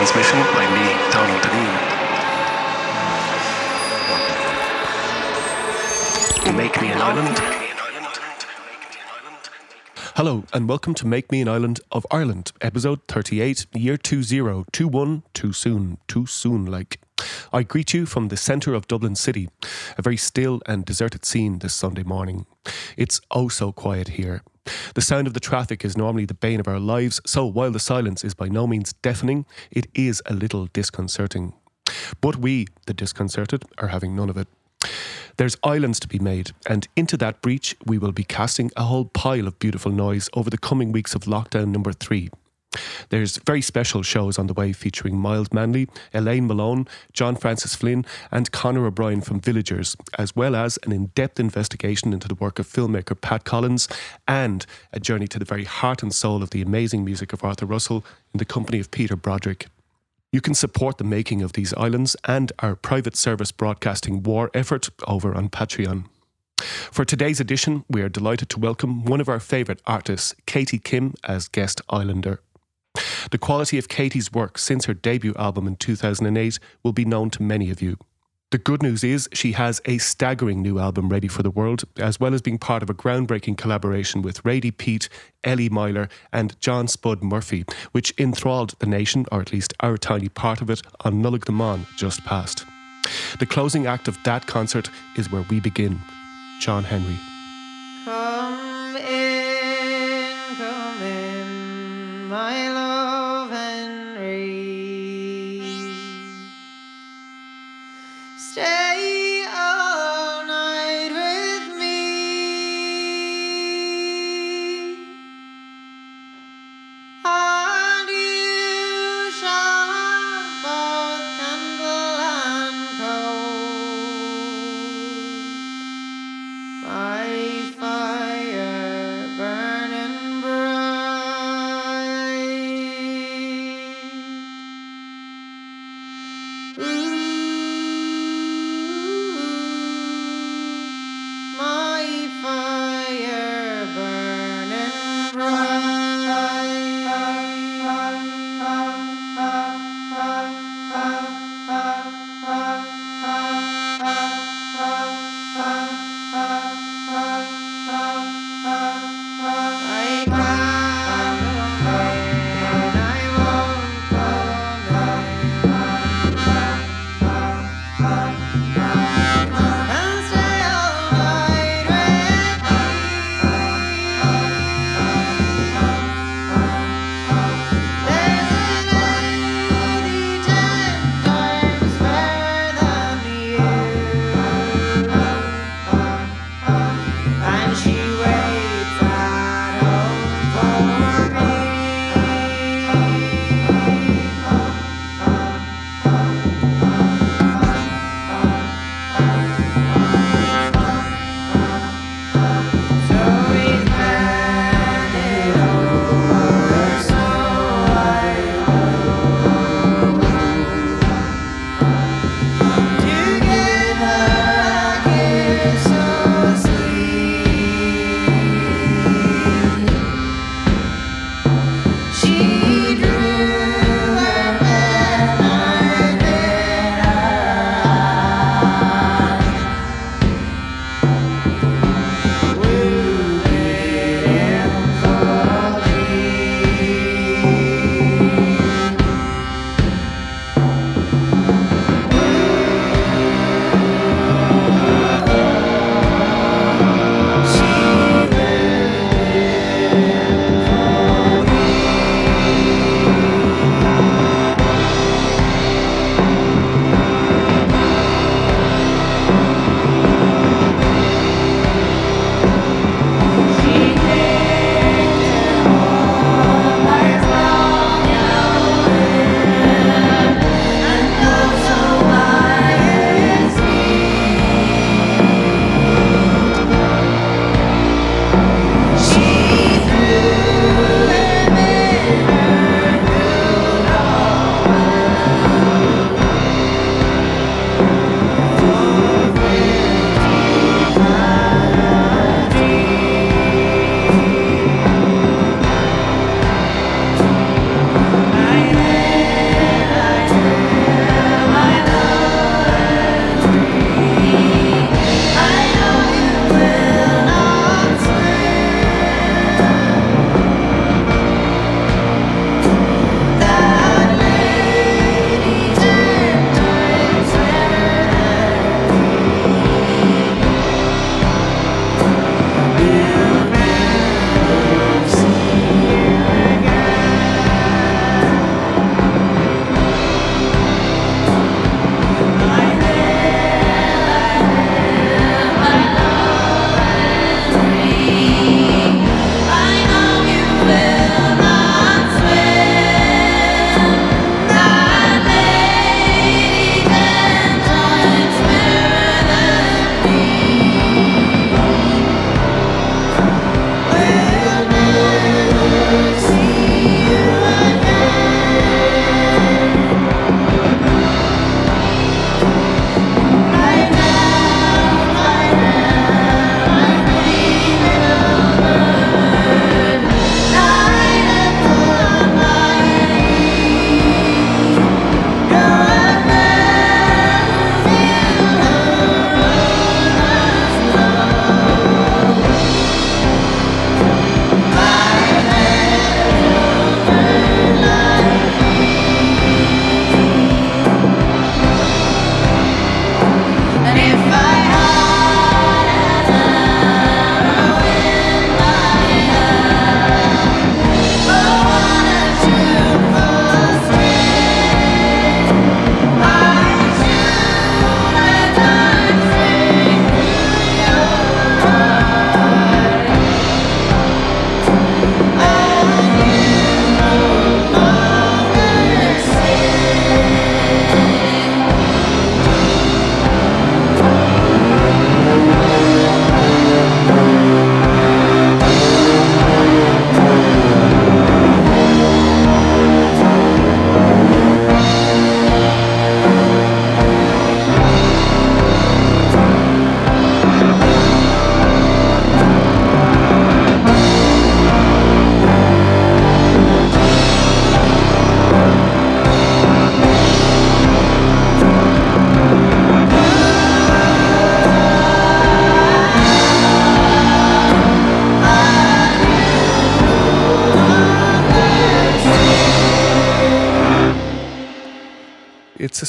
transmission by me, Donal Dineen. Make me an island. Hello, and welcome to Make Me an Island of Ireland, episode 38, year 2021, too soon, too soon like. I greet you from the centre of Dublin City, a very still and deserted scene this Sunday morning. It's oh so quiet here. The sound of the traffic is normally the bane of our lives, so while the silence is by no means deafening, it is a little disconcerting. But we, the disconcerted, are having none of it. There's islands to be made, and into that breach we will be casting a whole pile of beautiful noise over the coming weeks of lockdown number three. There's very special shows on the way featuring Myles Manley, Elaine Malone, John Francis Flynn, and Conor O'Brien from Villagers, as well as an in depth investigation into the work of filmmaker Pat Collins and a journey to the very heart and soul of the amazing music of Arthur Russell in the company of Peter Broderick. You can support the making of these islands and our private service broadcasting war effort over on Patreon. For today's edition, we are delighted to welcome one of our favourite artists, Katie Kim, as guest islander. The quality of Katie's work since her debut album in 2008 will be known to many of you. The good news is she has a staggering new album ready for the world, as well as being part of a groundbreaking collaboration with Radie Peat, Ellie Myler, and John Spud Murphy, which enthralled the nation, or at least our tiny part of it, on Nollaig na mBan just past. The closing act of that concert is where we begin. John Henry. Come in, come in, my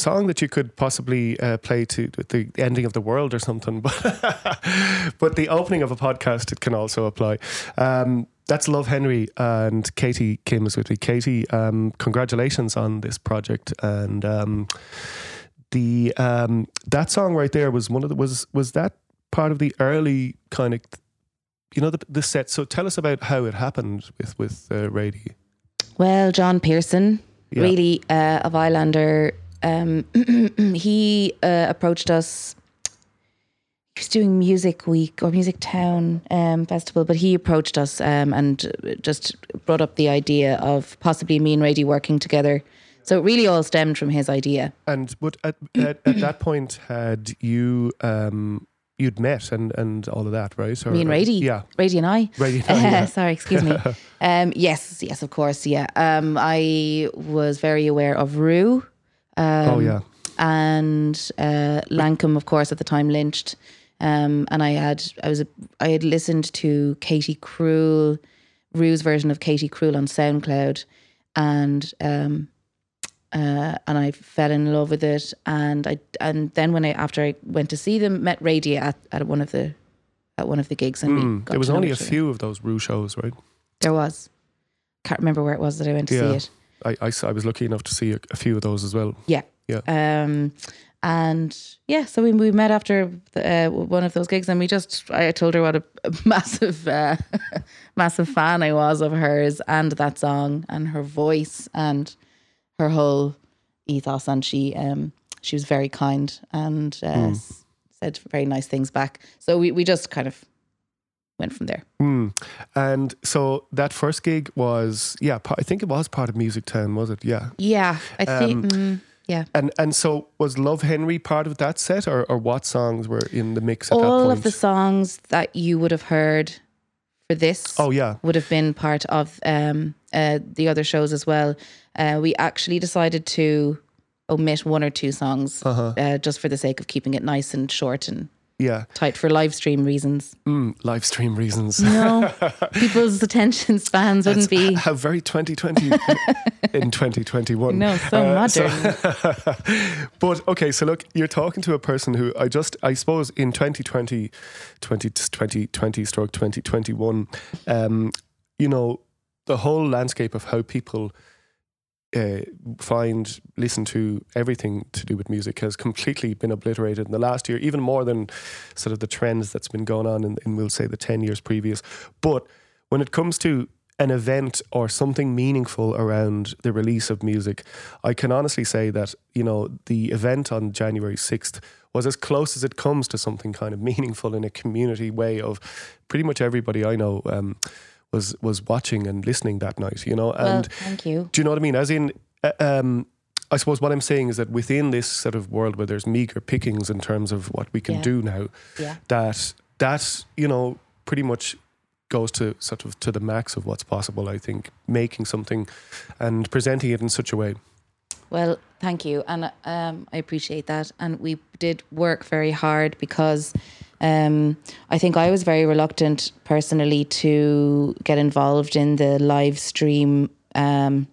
song that you could possibly uh, play to the ending of the world or something. But but the opening of a podcast it can also apply. Um, that's Love Henry and Katie Kim is with me. Katie, um, congratulations on this project and. Um, the um, that song right there was one of the was was that part of the early kind of you know the the set. So tell us about how it happened with with uh, Radie. Well, John Pearson, Yeah. really uh, of Islander, um, he uh, approached us. He was doing Music Week or Music Town um, Festival, but he approached us um, and just brought up the idea of possibly me and Radie working together. So it really all stemmed from his idea. And but at, at, at that point, had you um, you'd met and, and all of that, right? Or, Me and Radie, Yeah, Radie and I. Radie and I, yeah. Sorry, excuse me. um, yes, yes, of course, yeah. Um, I was very aware of Rue. Um, oh yeah. and uh, Lankum, of course, at the time lynched. Um, and I had I was a, I had listened to Katie Cruel, Rue's version of Katie Cruel on SoundCloud, and um, uh, and I fell in love with it. And I and then when I after I went to see them, met Radie at, at one of the at one of the gigs, and we Mm, got there was only a few of those Rue shows, right? There was. Can't remember where it was that I went to Yeah. see it. I, I, I was lucky enough to see a, a few of those as well. Yeah. Yeah. Um, and yeah, so we, we met after the, uh, one of those gigs, and we just I told her what a, a massive, uh, massive fan I was of hers and that song and her voice and her whole ethos, and she um she was very kind and uh, s- said very nice things back. So we we just kind of went from there. Mm. And so that first gig was, yeah, I think it was part of Music Town, was it? Yeah. Yeah, I think. mm, yeah. And and so was Love Henry part of that set, or, or what songs were in the mix at that all of the songs that you would have heard for this oh yeah, would have been part of um, uh, the other shows as well. Uh, we actually decided to omit one or two songs Uh-huh. uh, just for the sake of keeping it nice and short and yeah. tight for live stream reasons. Mm, live stream reasons. No, people's attention spans wouldn't be. How very 2020 in 2021. No, so Uh, modern. but okay, so look, you're talking to a person who I just, I suppose in 2020, 20, 2020 stroke 2021, um, you know, the whole landscape of how people uh, find, listen to everything to do with music has completely been obliterated in the last year, even more than sort of the trends that's been going on in, in we'll say, the 10 years previous. But when it comes to an event or something meaningful around the release of music, I can honestly say that, you know, the event on January 6th was as close as it comes to something kind of meaningful in a community way of pretty much everybody I know um, was was watching and listening that night, you know, Well, and thank you. do you know what I mean? As in, uh, um, I suppose what I'm saying is that within this sort of world where there's meager pickings in terms of what we can Yeah. do now, Yeah. that that you know pretty much goes to sort of to the max of what's possible. I think making something and presenting it in such a way. Well, thank you, and um, I appreciate that. And we did work very hard because um, I think I was very reluctant personally to get involved in the live stream um,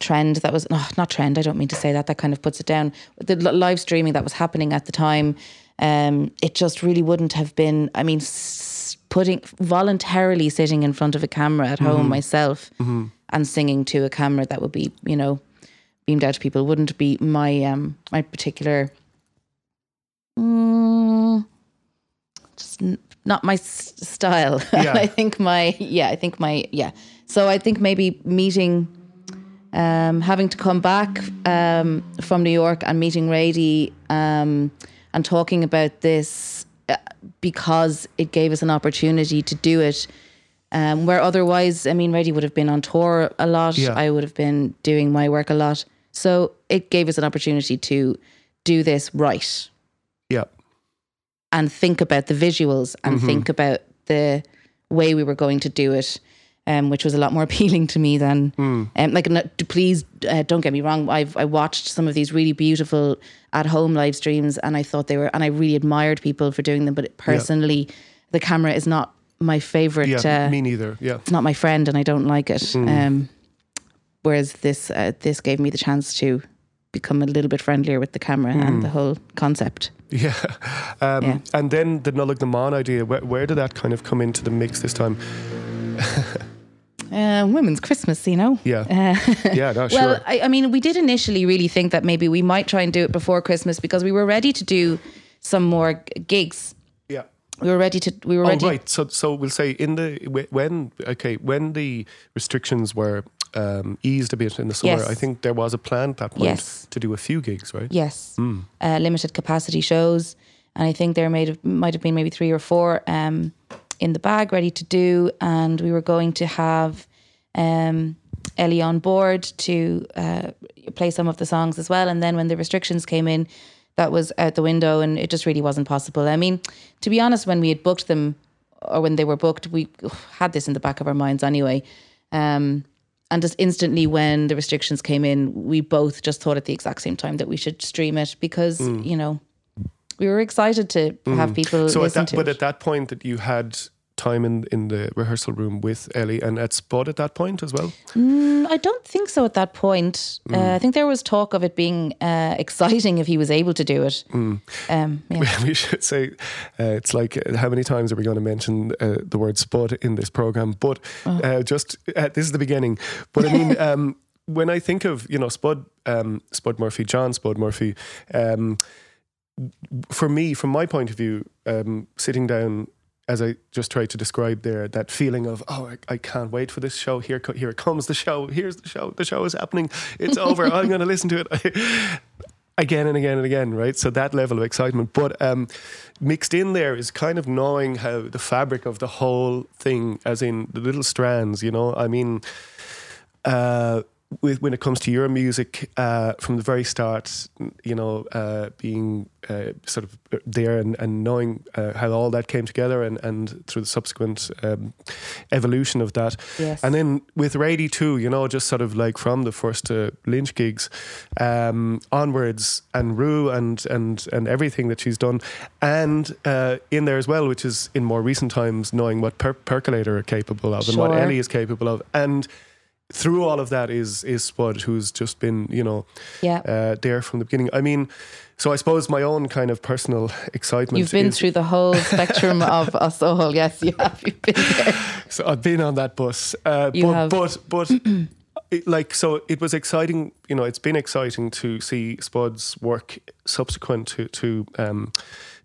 trend that was oh, not trend. I don't mean to say that. That kind of puts it down. The live streaming that was happening at the time, um, it just really wouldn't have been. I mean, s- putting voluntarily sitting in front of a camera at home myself and singing to a camera that would be, you know, beamed out to people wouldn't be my um my particular. Mm, just n- not my s- style. Yeah. I think my yeah. I think my yeah. So I think maybe meeting um, having to come back um, from New York and meeting Radie um, and talking about this uh, because it gave us an opportunity to do it. Um, where otherwise, I mean, Radie would have been on tour a lot. Yeah. I would have been doing my work a lot. So it gave us an opportunity to do this right and think about the visuals and think about the way we were going to do it, um, which was a lot more appealing to me than um, like. no- Please uh, don't get me wrong. I've I watched some of these really beautiful at home live streams, and I thought they were, and I really admired people for doing them. But personally, the camera is not my favorite. yeah, uh, me neither. Yeah, it's not my friend, and I don't like it. Um, whereas this uh, this gave me the chance to become a little bit friendlier with the camera and the whole concept. Yeah. Um, Yeah. And then the Nollaig na mBan idea, where, where did that kind of come into the mix this time? Uh, women's Christmas, you know. Yeah. Uh, Yeah, no, sure. Well, I, I mean, we did initially really think that maybe we might try and do it before Christmas because we were ready to do some more g- gigs. We were ready to. We were Oh, ready. right. So, so we'll say in the when okay when the restrictions were um, eased a bit in the summer, Yes. I think there was a plan at that point Yes. to do a few gigs, right? Yes, uh, limited capacity shows, and I think there might have might have been maybe three or four um, in the bag ready to do, and we were going to have um, Ellie on board to uh, play some of the songs as well. And then when the restrictions came in, that was out the window, and it just really wasn't possible. I mean, to be honest, when we had booked them, or when they were booked, we had this in the back of our minds anyway. Um, and just instantly, when the restrictions came in, we both just thought at the exact same time that we should stream it because you know we were excited to have people So, at listen that, to but it. at that point, that you had time in in the rehearsal room with Ellie and at Spud at that point as well. I don't think so at that point. Mm. Uh, I think there was talk of it being uh, exciting if he was able to do it. Mm. Um, yeah. we should say uh, it's like uh, how many times are we going to mention uh, the word spud in this program but Oh. uh, just uh, this is the beginning but i mean um, when i think of you know spud um, spud murphy john spud murphy um, for me from my point of view um, sitting down as I just tried to describe there, that feeling of oh, I, I can't wait for this show. Here, here it comes the show. Here's the show. The show is happening. It's over. I'm going to listen to it. again and again and again, right? So that level of excitement. But um, mixed in there is kind of knowing how the fabric of the whole thing, as in the little strands, you know, I mean, uh, with, when it comes to your music, uh, from the very start, you know, uh, being uh, sort of there and, and knowing uh, how all that came together and, and through the subsequent um, evolution of that. Yes. And then with Radie too, you know, just sort of like from the first uh, Lynch gigs um, onwards and Rue and, and, and everything that she's done. And uh, in there as well, which is in more recent times, knowing what per- Percolator are capable of and what Sure. Ellie is capable of. And through all of that is is Spud, who's just been you know Yeah. uh, there from the beginning. I mean, so I suppose my own kind of personal excitement. You've been through the whole spectrum of us all. Yes, you have. You've been there. So I've been on that bus. Uh, You but, have. but but it, like so, it was exciting. You know, it's been exciting to see Spud's work subsequent to to um,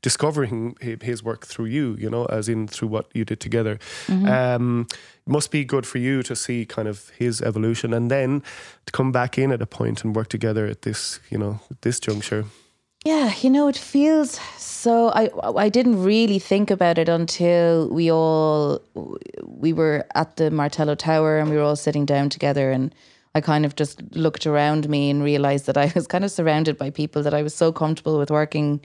discovering his work through you. You know, as in through what you did together. Mm-hmm. Um, must be good for you to see kind of his evolution and then to come back in at a point and work together at this you know this juncture. Yeah, you know, it feels so. I I didn't really think about it until we all we were at the Martello Tower and we were all sitting down together, and I kind of just looked around me and realized that I was kind of surrounded by people that I was so comfortable with working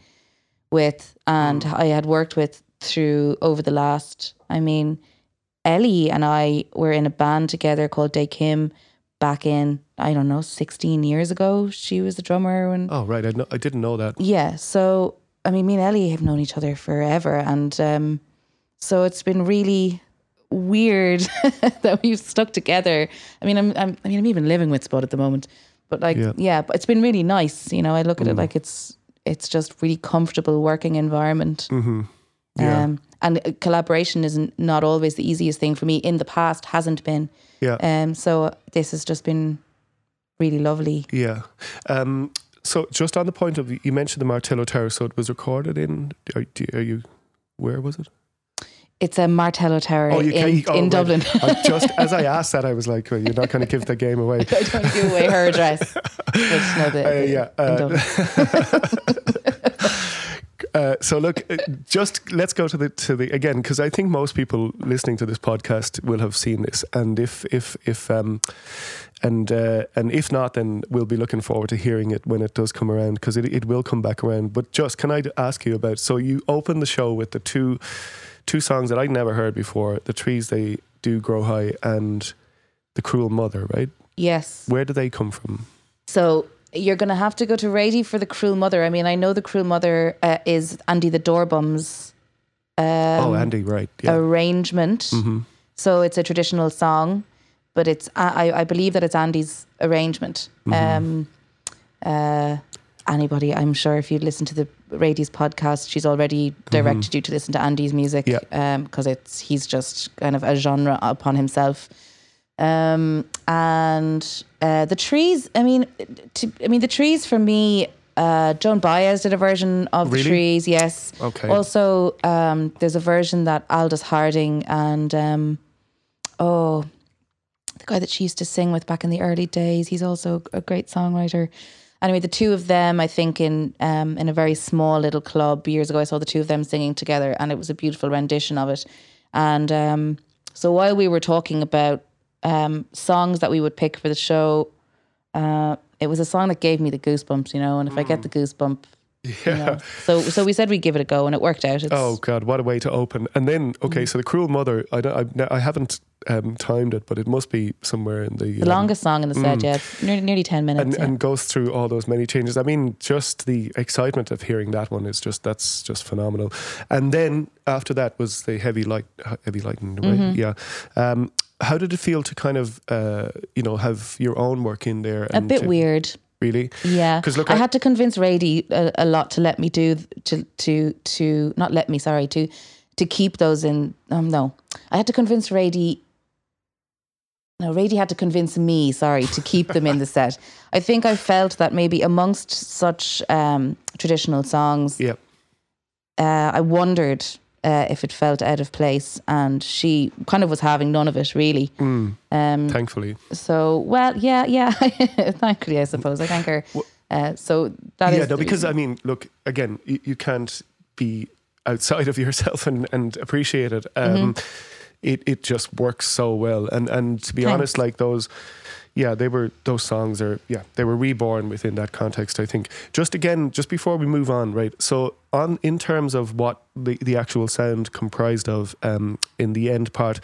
with, and I had worked with through over the last. I mean, Ellie and I were in a band together called Day Kim back in I don't know sixteen years ago. She was the drummer and. Oh right, I, no, I didn't know that. Yeah. So I mean, me and Ellie have known each other forever, and um, so it's been really weird that we've stuck together. I mean, I'm, I'm I mean, I'm even living with Spud at the moment, but like, Yeah. yeah, but it's been really nice. You know, I look at it like it's it's just really comfortable working environment. Yeah. Um, and uh, collaboration isn't always the easiest thing for me. In the past, hasn't been. Yeah. Um. So this has just been really lovely. Yeah. Um, so just on the point of you mentioned the Martello Tower, so it was recorded in. Are, are you? Where was it? It's a Martello Tower Oh, you in, oh, in. Dublin. I just as I asked that, I was like, well, "You're not going to give the game away." I don't give away her address. No, the, Uh, yeah, uh. Uh, so look, uh, just let's go to the to the again because I think most people listening to this podcast will have seen this, and if if if um and uh, and if not, then we'll be looking forward to hearing it when it does come around because it it will come back around. But just can I ask you about? So you open the show with the two two songs that I'd never heard before: "The Trees They Do Grow High" and "The Cruel Mother." Right? Yes. Where do they come from? So you're going to have to go to Radie for the Cruel Mother. I mean, I know the Cruel Mother uh, is Andy the Doorbum's oh, Andy, right? Yeah. arrangement. So it's a traditional song, but it's I, I believe that it's Andy's arrangement. Um, uh, anybody. I'm sure if you listen to the Radie's podcast, she's already directed you to listen to Andy's music Yeah. because it's he's just kind of a genre upon himself. Um, and uh, the trees. I mean, to, I mean the trees for me. Uh, Joan Baez did a version of Really? the trees. Yes. Okay. Also, um, there's a version that Aldous Harding and um, oh, the guy that she used to sing with back in the early days. He's also a great songwriter. Anyway, the two of them, I think, in um, in a very small little club years ago, I saw the two of them singing together, and it was a beautiful rendition of it. And um, so while we were talking about um, songs that we would pick for the show, uh, it was a song that gave me the goosebumps, you know. And if I get the goosebump, you know, so so we said we'd give it a go, and it worked out. It's, Oh God, what a way to open! And then, Mm. okay, so the cruel mother. I don't, I, I haven't um, timed it, but it must be somewhere in the the um, longest song in the set, yeah, nearly, nearly ten minutes. and, yeah. and goes through all those many changes. I mean, just the excitement of hearing that one is just that's just phenomenal. And then after that was the heavy light, heavy lightning? Mm-hmm. Yeah. Um, how did it feel to kind of, uh, you know, have your own work in there? a bit to- weird. Really. Yeah, because look, I, I- had to convince Radie a, a lot to let me do to to to not let me sorry to to keep those in. Um, no, I had to convince Radie. No, Radie had to convince me, sorry, to keep them in the set. I think I felt that maybe amongst such um, traditional songs, Yeah. uh, I wondered uh, if it felt out of place, and she kind of was having none of it really. Mm, Um, thankfully. so, well, yeah, yeah. Thankfully, I suppose. I thank her. Uh, so that is yeah, no, because. I mean, look again, you, you can't be outside of yourself and, and appreciate it. Um, It it just works so well, and and to be Mm-hmm. Thanks. honest, like those, yeah, they were those songs are yeah they were reborn within that context. I think just again, just before we move on, right? So on in terms of what the the actual sound comprised of um, in the end part,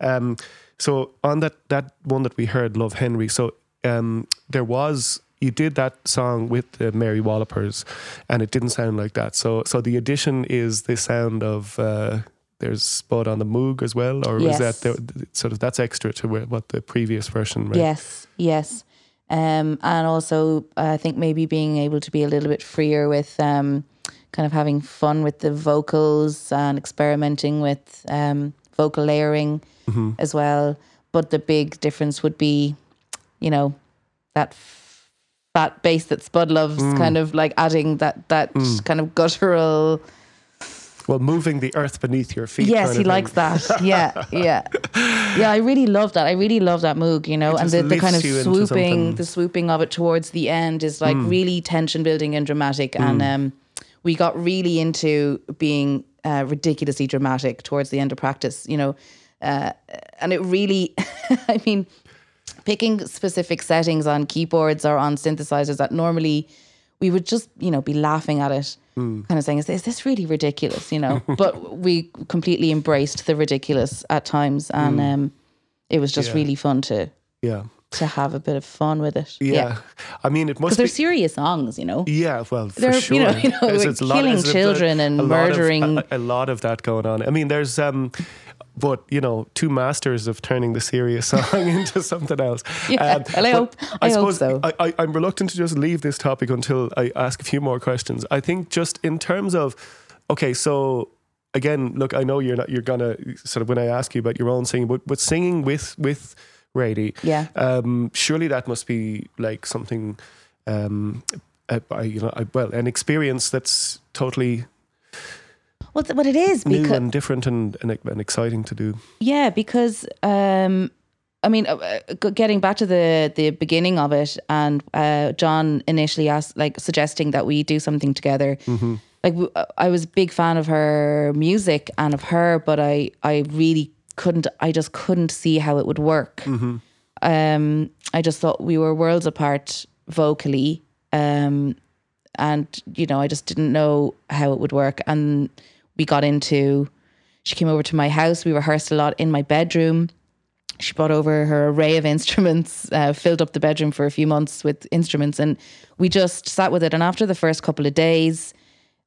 um, so on that that one that we heard, Love Henry. So um, there was you did that song with the Mary Wallopers, and it didn't sound like that. So so the addition is the sound of. Uh, there's Spud on the Moog as well, or was that Yes. the, sort of that's extra to what the previous version? Right? Yes, yes. Um, and also, I think maybe being able to be a little bit freer with um, kind of having fun with the vocals and experimenting with um, vocal layering Mm-hmm. as well. But the big difference would be, you know, that fat bass that Spud loves, Mm. kind of like adding that that kind of guttural. Well, moving the earth beneath your feet. Yes, he likes that. Yeah, yeah, yeah. I really love that. I really love that Moog, you know, and the, the kind of lifts you into swooping, the swooping of it towards the end is like really tension building and dramatic. And um, we got really into being uh, ridiculously dramatic towards the end of practice, you know, uh, and it really, I mean, picking specific settings on keyboards or on synthesizers that normally we would just you know be laughing at it Hmm. kind of saying is, is this really ridiculous you know but we completely embraced the ridiculous at times and um it was just. Yeah. really fun to Yeah. to have a bit of fun with it Yeah. I mean, it must because they're serious songs you know Yeah, well, for They're, sure. you know- you know, a lot- killing there's a- children and a lot of- murdering- a, a lot of that going on. I mean, there's um, but you know, two masters of turning the serious song into something else. Um, well, I hope- I hope suppose so. I, I, I'm reluctant to just leave this topic until I ask a few more questions. I think just in terms of, okay, so again, look, I know you're not, you're gonna sort of when I ask you about your own singing, but but singing with with Radie, Yeah. um, surely that must be like something, um, a, a- you know, a, well, an experience that's totally what, what it is new because and different and, and and exciting to do. Yeah, because um, I mean, uh, uh, getting back to the the beginning of it, and uh, John initially asked, like, suggesting that we do something together. Like, w- uh, I was a big fan of her music and of her, but I I really couldn't. I just couldn't see how it would work. Um, I just thought we were worlds apart vocally. Um, and you know, I just didn't know how it would work. And we got into. She came over to my house. We rehearsed a lot in my bedroom. She brought over her array of instruments, uh, filled up the bedroom for a few months with instruments, and we just sat with it. And after the first couple of days,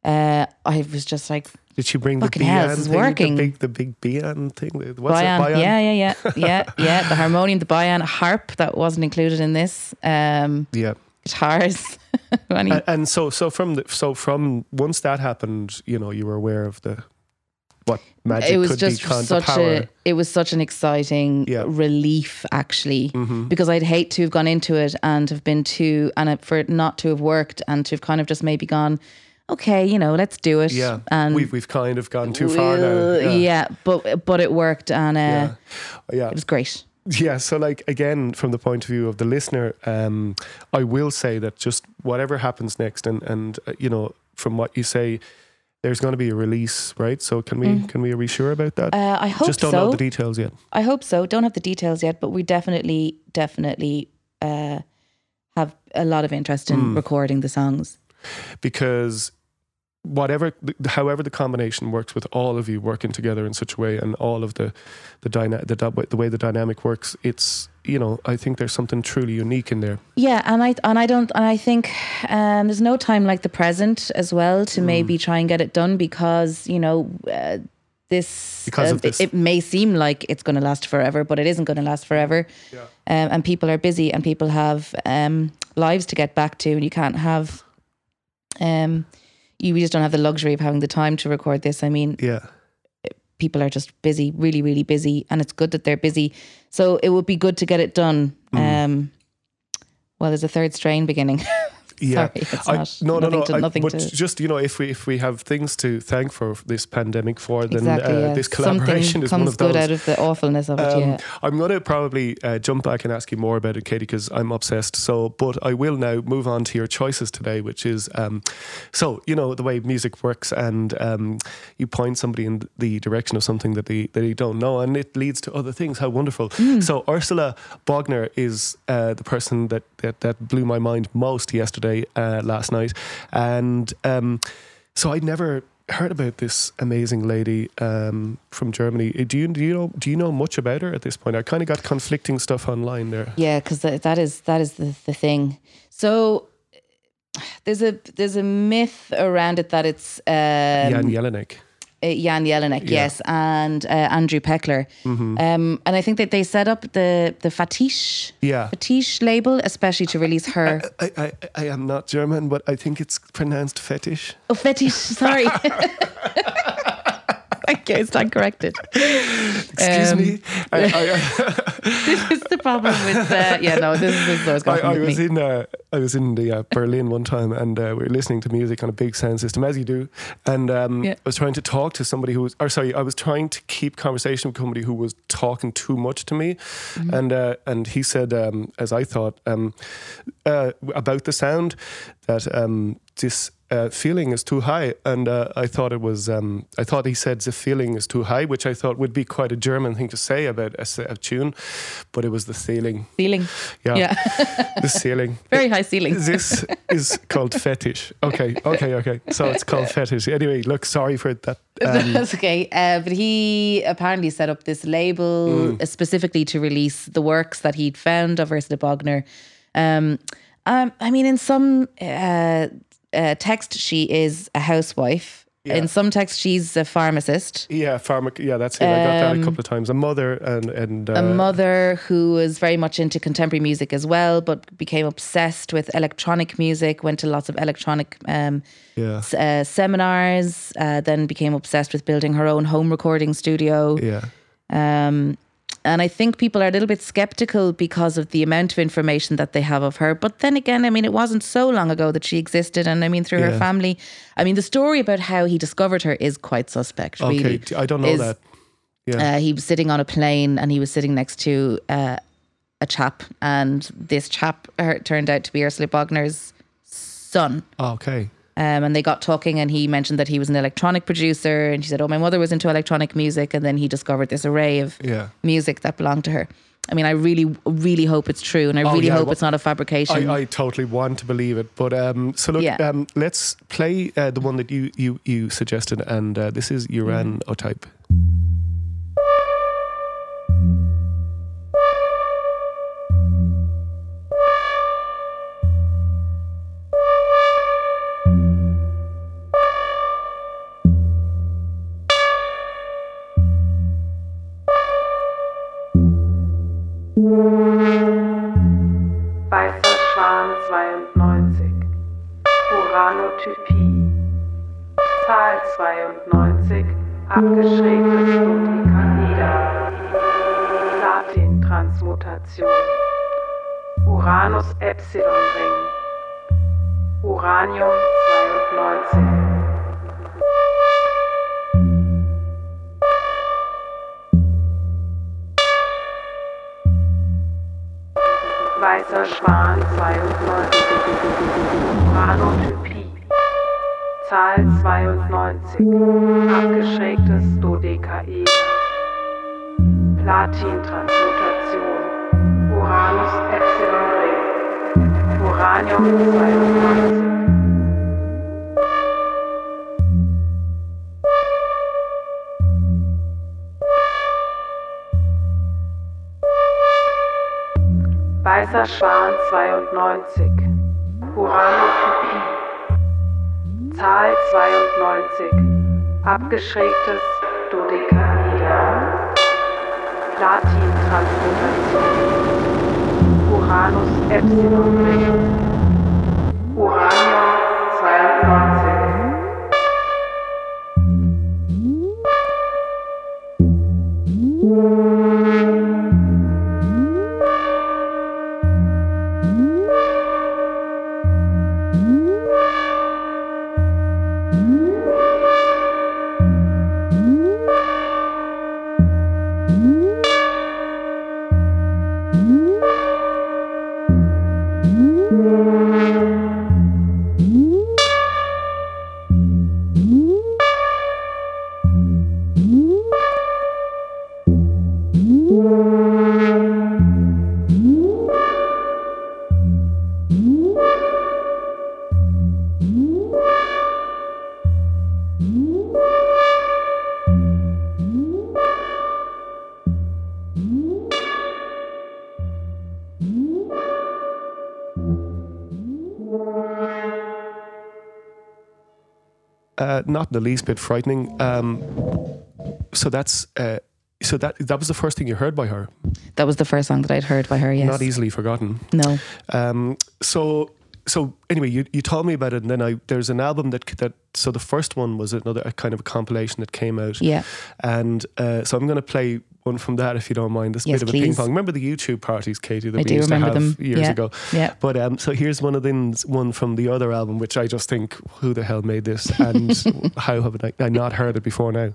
uh, I was just like, Did she bring Fucking the Bayan thing, working. the big the big Bayan thing? What's Bayan. it? Bayan? Yeah, yeah, yeah, yeah, yeah. The harmonium, the Bayan harp that wasn't included in this. Um, yeah. Guitars. And, and so, so from the, so from once that happened, you know, you were aware of the what magic it was could just such a it was such an exciting Yeah. relief actually Mhm. because I'd hate to have gone into it and have been too and for it not to have worked and to have kind of just maybe gone okay you know let's do it Yeah, and we've we've kind of gone too far now. Yeah, yeah but but it worked and uh, yeah, yeah. it was great Yeah, so like again, from the point of view of the listener, um, I will say that just whatever happens next, and and uh, you know, from what you say, there's going to be a release, right? So can we can we be sure about that? uh, I hope just don't so know the details yet. I hope so. Don't have the details yet, but we definitely, definitely uh, have a lot of interest in Hmm. recording the songs. because whatever however the combination works with all of you working together in such a way and all of the the dyna- the, the way the dynamic works it's you know i think there's something truly unique in there Yeah, and I and I don't and I think um, there's no time like the present as well to Hmm. maybe try and get it done because you know. Uh, this, uh, this. it may seem like it's going to last forever, but it isn't going to last forever. Um, and people are busy, and people have um, lives to get back to, and you can't have. Um, you we just don't have the luxury of having the time to record this. I mean, yeah people are just busy, really, really busy, and it's good that they're busy. So it would be good to get it done. Mm. Um, well, there's a third strain beginning. yeah Sorry, it's I- not. no no nothing no To, I- but to. just you know if we if we have things to thank for this pandemic for then Exactly. uh, this collaboration Something is one of good those out of the awfulness of it. Um, yeah. I'm going to probably uh, jump back and ask you more about it, Katie, because I'm obsessed. So, but I will now move on to your choices today, which is um, so you know the way music works, and um, you point somebody in the direction of something that they that they don't know, and it leads to other things. How wonderful! Hmm. So Ursula Bogner is uh, the person that, that that blew my mind most yesterday, uh, last night, and um, so I'd never heard about this amazing lady um, from Germany. Uh, Do you do you know do you know much about her at this point? I kind of got conflicting stuff online there. Yeah, because that, that is that is the, the thing. So there's a there's a myth around it that it's um, Jan Jelinek. Uh, Jan Jelinek, Yeah. yes, and uh, Andrew Pekler. Mm-hmm. Um, and I think that they set up the the Faitiche Yeah. Faitiche label, especially to release her. I, I, I am not German, but I think it's pronounced fetish. oh, Fetish, sorry. okay, it's not corrected. Excuse Um, me. I, I, This is the problem with. Uh, yeah, no, this is, this is what's I, going I with was me. in uh, I was in the uh, Berlin one time, and uh, we were listening to music on a big sound system, as you do. And um, Yeah. I was trying to talk to somebody who was, or sorry, I was trying to keep conversation with somebody who was talking too much to me, Mm-hmm. and uh, and he said, um, as I thought, um, uh, about the sound that um, this. Uh, feeling is too high, and uh, I thought it was. Um, I thought he said the feeling is too high, which I thought would be quite a German thing to say about a tune, but it was the ceiling. Ceiling. Yeah, Yeah, the ceiling. very high ceiling. This is called fetish. Okay, okay, okay. So it's called fetish. Anyway, look, sorry for that. Um, That's okay. Uh, but he apparently set up this label Mm. uh, specifically to release the works that he'd found of Ursula Bogner. Um, um, I mean, in some uh, uh, text, she is a housewife. Yeah. In some text, she's a pharmacist. yeah, pharmac. Yeah, that's it. I got that a couple of times. A mother and and uh, Um, a mother who was very much into contemporary music as well, but became obsessed with electronic music, went to lots of electronic um, yeah, uh, seminars, uh, then became obsessed with building her own home recording studio. yeah, Um, and I think people are a little bit skeptical because of the amount of information that they have of her. But then again, I mean, it wasn't so long ago that she existed. And I mean, through Yeah. her family, I mean, the story about how he discovered her is quite suspect, Okay, really. I don't know Is- that. Yeah, Uh, he was sitting on a plane and he was sitting next to uh, a chap. And this chap uh, turned out to be Ursula Bogner's son. okay. Um, and they got talking, and he mentioned that he was an electronic producer. And she said, "Oh, my mother was into electronic music." And then he discovered this array of Yeah. music that belonged to her. I mean, I really, really hope it's true, and I Oh, really yeah, hope well, it's not a fabrication. I, I totally want to believe it, but um, so look, Yeah. um, let's play uh, the one that you you you suggested, and uh, this is Uranotypie. Weißer Schwan. Schwan 92. Uranotypie. Zahl 92. Abgeschrägtes Dodekaeder. Platin-Transmutation. Uranus Epsilon Ring. Uranium 92. Weißer Schwan 92. Uranotypie. Zahl 92. Abgeschrägtes Dodekaeder. Platin-Transmutation. Uranus Epsilon Ring. Uranium 92. Weißer Schwan 92. Uranotypie. Zahl 92. Abgeschrägtes Dodekaeder. Platin-Transmutation. Uranus Epsilon Ring. Uh, not in the least bit frightening. Um, so that's uh, so that that was the first thing you heard by her. That was the first song that I'd heard by her. Yes. Not easily forgotten. No. Um, so so anyway, you, you told me about it, and then I there's an album that that so the first one was another a kind of a compilation that came out. Yeah. And uh, so I'm going to play one from that if you don't mind. This Yes, bit of a ping pong. Remember the YouTube parties, Katie, that I we do used remember to have them. years Yeah. ago. Yeah. But um, so here's one of them, one from the other album, which I just think, who the hell made this, and how have I, I not heard it before now?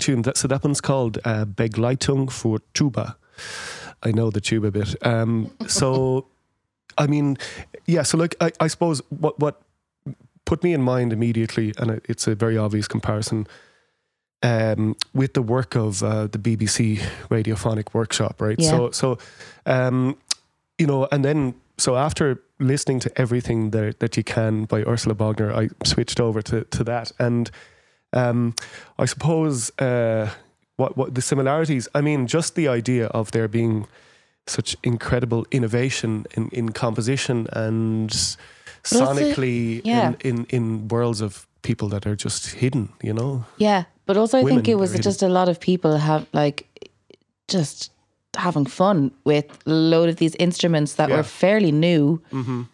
Tune! That, so that one's called uh, Begleitung for Tuba. I know the tuba a bit. Um, so, I mean, yeah. So, like, I, I suppose what what put me in mind immediately, and it's a very obvious comparison um, with the work of uh, the BBC Radiophonic Workshop, right? Yeah. So, so um, you know, and then so after listening to everything that that you can by Ursula Bogner, I switched over to to that, and um, I suppose uh, what what the similarities. I mean, just the idea of there being such incredible innovation in, in composition and But also- sonically yeah. in, in in worlds of people that are just hidden. You know, Yeah, but also I think it was hidden. just a lot of people have like just having fun with a load of these instruments that Yeah. were fairly new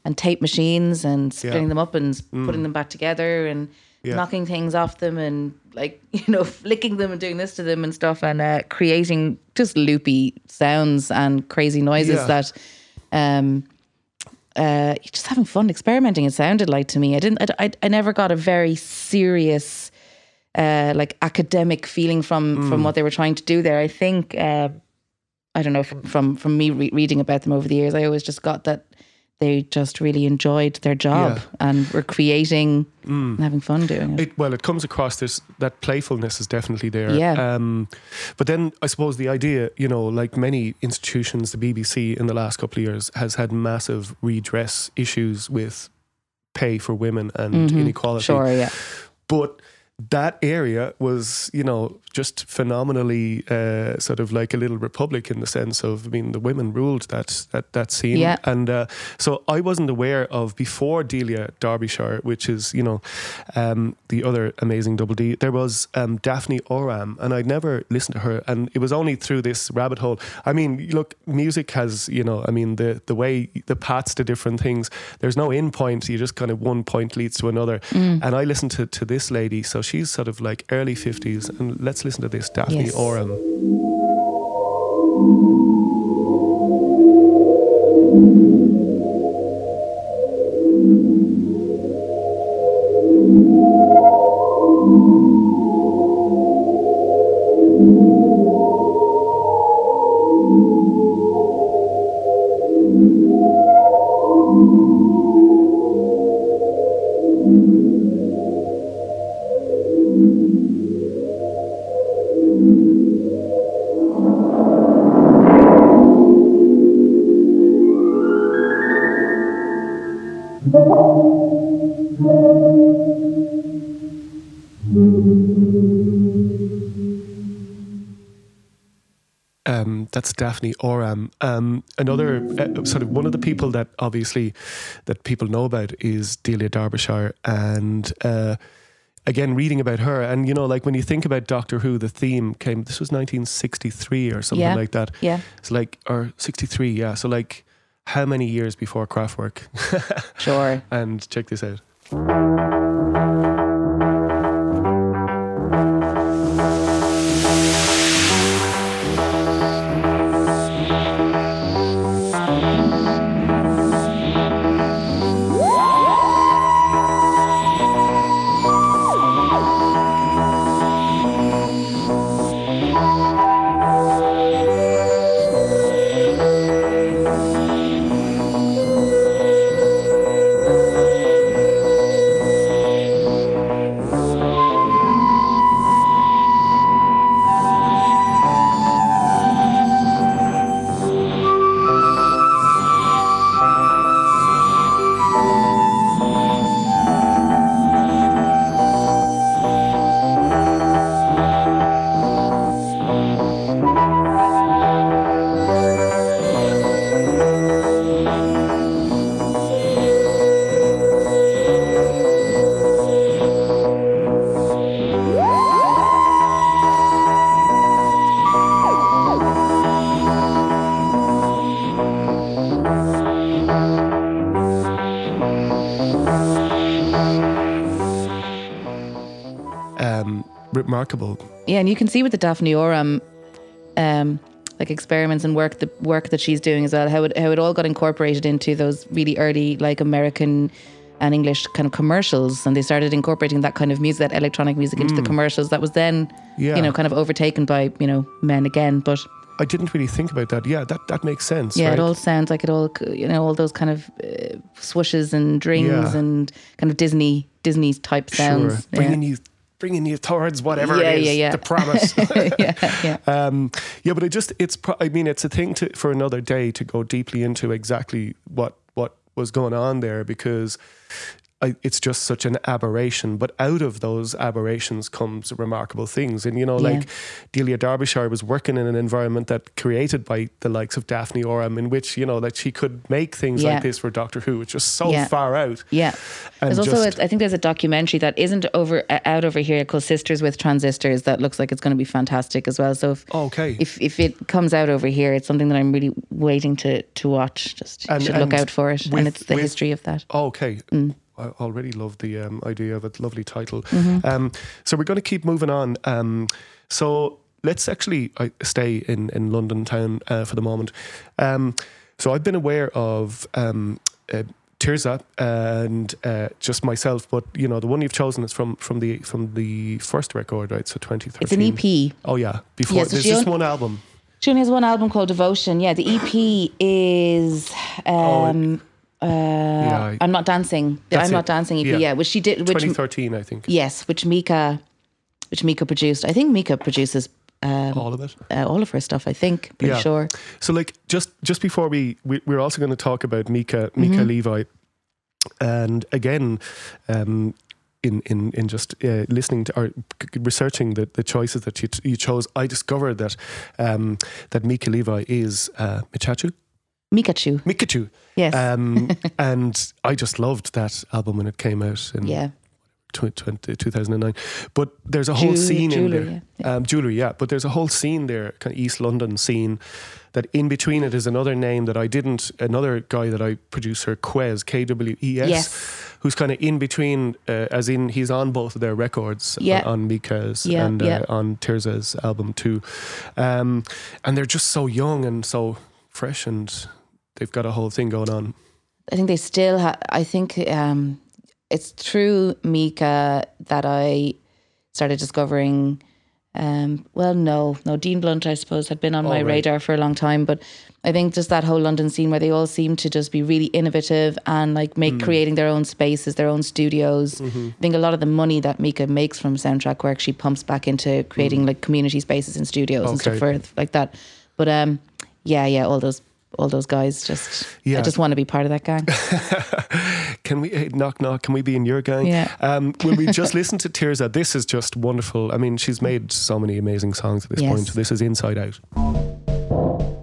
and tape machines and splitting Yeah. them up and s- putting them back together and Yeah. knocking things off them and like you know flicking them and doing this to them and stuff and uh, creating just loopy sounds and crazy noises Yeah. that um uh, just having fun experimenting. It sounded like to me. I didn't. I, I, I never got a very serious, uh, like academic feeling from Mm. from what they were trying to do there. I think. Uh, I don't know from from, from me re- reading about them over the years. I always just got that they just really enjoyed their job Yeah. and were creating and having fun doing it. It, well, it comes across this that playfulness is definitely there. Yeah. Um, but then I suppose the idea, you know, like many institutions, the BBC in the last couple of years has had massive redress issues with pay for women and inequality. Sure, yeah. But that area was, you know, just phenomenally uh, sort of like a little republic in the sense of, I mean, the women ruled that that that scene, Yeah. and uh, so I wasn't aware of before Delia Derbyshire, which is you know um, the other amazing double D. There was um, Daphne Oram, and I'd never listened to her, and it was only through this rabbit hole. I mean, look, music has you know, I mean, the the way the paths to different things. There's no in point. You just kind of one point leads to another. And I listened to to this lady, so she's sort of like early fifties, and let's listen to this Daphne Yes. Oram. That's Daphne Oram. Um, another uh, sort of one of the people that obviously that people know about is Delia Derbyshire, and uh, again reading about her, and you know, like when you think about Doctor Who, the theme came. This was 1963 or something Yeah. like that. Yeah, It's like or 63, yeah. So like, how many years before Kraftwerk? sure. and check this out. Yeah, and you can see with the Daphne Oram, um, like experiments and work the work that she's doing as well, how it how it all got incorporated into those really early like American and English kind of commercials, and they started incorporating that kind of music, that electronic music, into the commercials. That was then, Mm. Yeah. you know, kind of overtaken by you know men again. But I didn't really think about that. Yeah, that, that makes sense. yeah, right? it all sounds like it all, you know, all those kind of uh, swooshes and drings Yeah. and kind of Disney Disney type sounds. Sure. Yeah. Bringing you bringing you towards whatever Yeah, it is, yeah, yeah. the promise. yeah, yeah. um, yeah, but it just it's pro- I mean it's a thing to for another day to go deeply into exactly what what was going on there because I, it's just such an aberration. But out of those aberrations comes remarkable things. And, you know, Yeah. like Delia Derbyshire was working in an environment that created by the likes of Daphne Oram, in which, you know, that she could make things Yeah. like this for Doctor Who, which is so Yeah. far out. Yeah. And There's also, just- a, I think there's a documentary that isn't over uh, out over here called Sisters with Transistors that looks like it's going to be fantastic as well. So if, Okay. if if it comes out over here, it's something that I'm really waiting to to watch. Just And- should look out for it, with- and it's the with- history of that. Oh, okay. Mm. I already love the um, idea of a Lovely title. Mm-hmm. Um, so we're going to keep moving on. Um, so let's actually uh, stay in, in London town uh, for the moment. Um, so I've been aware of um, uh, Tirzah and uh, just myself, but you know the one you've chosen is from from the from the first record, right? So 2013. It's an EP. Oh yeah, before Yeah, so there's just one album. She only has one album called Devotion. Yeah, the EP is. Um, uh, Yeah, I'm not dancing. I'm it. not dancing EP. Yeah. Yeah, which she did. Which 2013, I think. yes, which Mica, which Mica produced. I think Mica produces All of it. uh, all of her stuff. I think pretty Yeah. sure. So, like, just just before we, we we're also going to talk about Mica Mica Mm-hmm. Levi, and again, um, in in in just uh, listening to or researching the, the choices that you, you chose, I discovered that um, that Mica Levi is uh, Micachu Micachu. Micachu, Yes. um, and I just loved that album when it came out. In yeah. 20, 2009. But there's a whole Jew- scene in there. yeah, Um, jewelry, yeah. But there's a whole scene there, kind of East London scene, that in between it is another name that I didn't, another guy that I producer, Kwes, K W E S, who's kind of in between, uh, as in he's on both of their records, Yeah. on, on Mica's Yeah, and uh, on Tirzah's album too. Um, and they're just so young and so fresh and they've got a whole thing going on. I think they still have. I think um, it's through Mica that I started discovering. Um, well, no, no, Dean Blunt, I suppose, had been on my right. radar for a long time, but I think just that whole London scene where they all seem to just be really innovative and like make creating their own spaces, their own studios. I think a lot of the money that Mica makes from soundtrack work, she pumps back into creating like community spaces and studios and stuff Okay. for like that. But um, yeah, yeah, all those all those guys just Yeah. I just want to be part of that gang. Can we hey, knock knock? Can we be in your gang? Yeah. Um, when we just listen to Tirzah, this is just wonderful. I mean, she's made so many amazing songs at this Yes. point. This is Inside Out.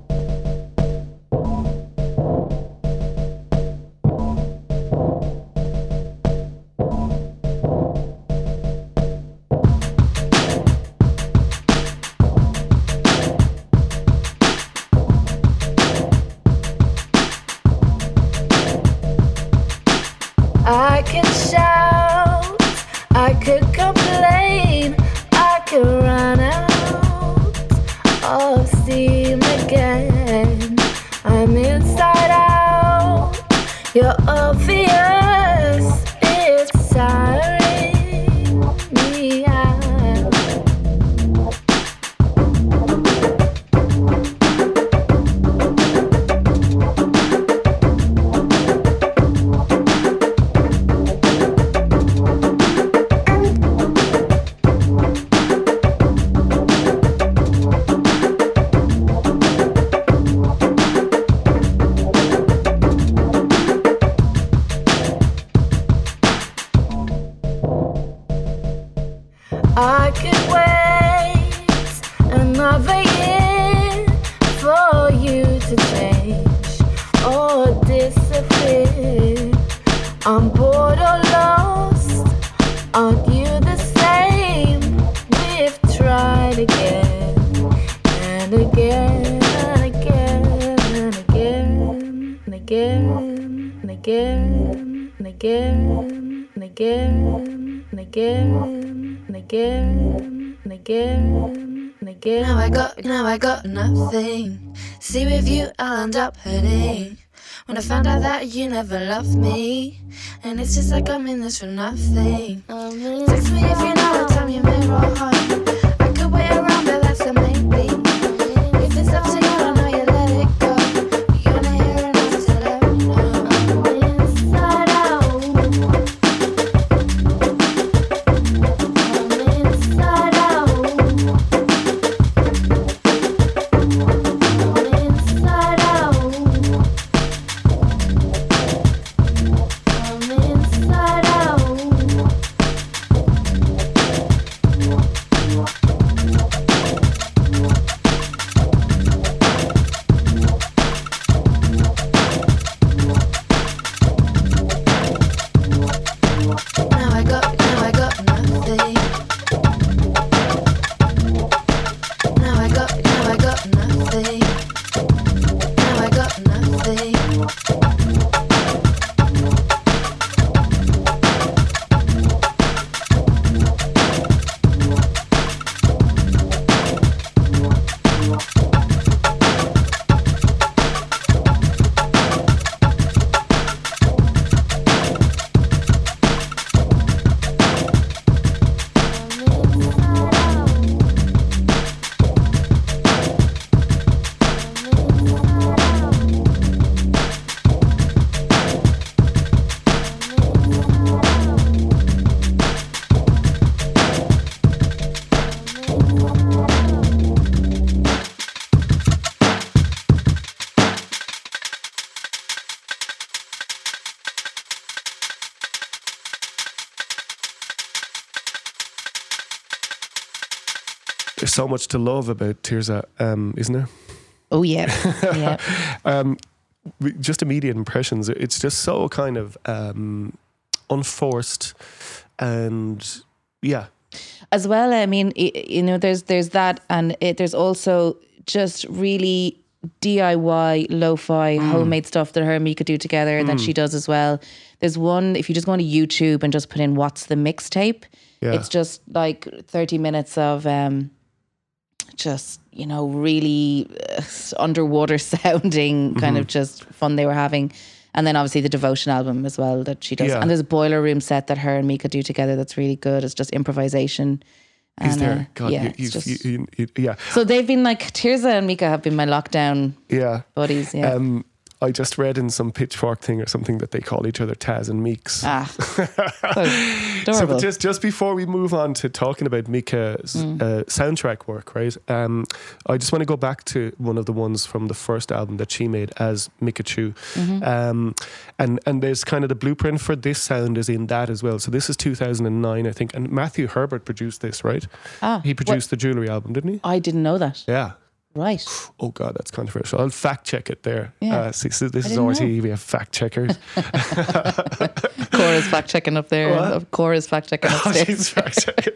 again and again and again and again and again and again and again and again. Now I got, now I got nothing. See, with you I'll end up hurting. When I found out that you never loved me, and it's just like I'm in this for nothing. Text me if you know, tell me mirror heart. So much to love about Tirzah, um, isn't there? Oh yeah, yeah. um, just immediate impressions. It's just so kind of um, unforced, and yeah, as well i mean you know there's there's that and it, there's also just really diy lo-fi Mm. homemade stuff that her and me could do together that she does as well there's one if you just go on to youtube and just put in what's the mixtape Yeah. it's just like 30 minutes of um just you know really uh, underwater sounding kind Mm-hmm. of just fun they were having and then obviously the devotion album as well that she does Yeah. and there's a boiler room set that her and mika do together that's really good it's just improvisation is and, there? uh, God, yeah, you, just- you, you, yeah, so they've been like Tirzah and Mica have been my lockdown yeah. buddies yeah Um, I just read in some pitchfork thing or something that they call each other Taz and Meeks. ah so just just before we move on to talking about Mica's Mm. uh, soundtrack work, right? Um, I just want to go back to one of the ones from the first album that she made as Micachu, Mm-hmm. um, and and there's kind of the blueprint for this sound is in that as well. So this is 2009, I think, and Matthew Herbert produced this, right? ah He produced the Jewelry album, didn't he? I didn't know that Yeah. Right Oh God, that's controversial. I'll fact check it there. Yeah. Uh, see, so this I is didn't We have fact checkers. Cora's fact checking up there What? Cora's fact checking Oh, upstairs she's fact checking.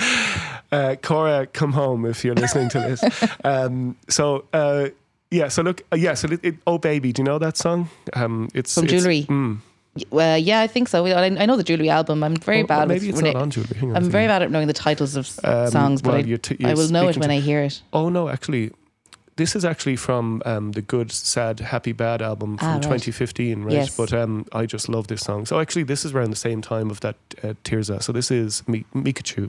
uh, Cora, come home if you're listening to this. Um, so. Uh, yeah, so look, uh, yeah, so it, it, oh baby, do you know that song? Um, it's From it's- Jewelry. Mm. Well yeah I think so I, I know the Jewelry album I'm very Oh, bad maybe with it's not it- on Jewelry. Hang on I'm very bad at knowing the titles of Um, songs but well, I, you're t- I will know it when I hear it Oh no, actually, this is actually from um, the Good, Sad, Happy, Bad album from Ah, right. 2015, right? Yes. But um, I just love this song. So actually, this is around the same time of that uh, Tirzah. So this is Mi- Micachu.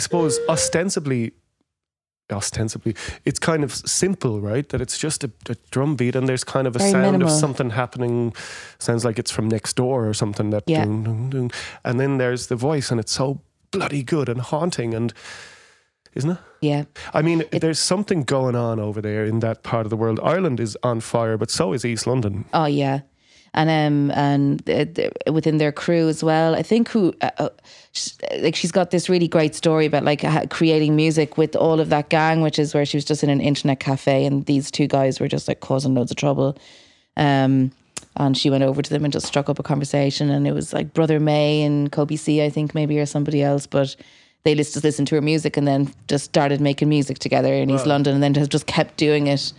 Suppose ostensibly ostensibly it's kind of simple right that it's just a, a drum beat and there's kind of a Very sound minimal. of something happening sounds like it's from next door or something that Yeah. dun, dun, dun. and then there's the voice and it's so bloody good and haunting and isn't it Yeah. I mean, there's something going on over there in that part of the world. Ireland is on fire, but so is East London. Oh yeah, and um and uh, within their crew as well. I think who uh, uh, sh- like she's got this really great story about like creating music with all of that gang, which is where she was just in an internet cafe and these two guys were just like causing loads of trouble. Um, and she went over to them and just struck up a conversation, and it was like Brother May and Coby Sey, I think maybe or somebody else, but. They just listened to her music and then just started making music together in East London, and then just kept doing it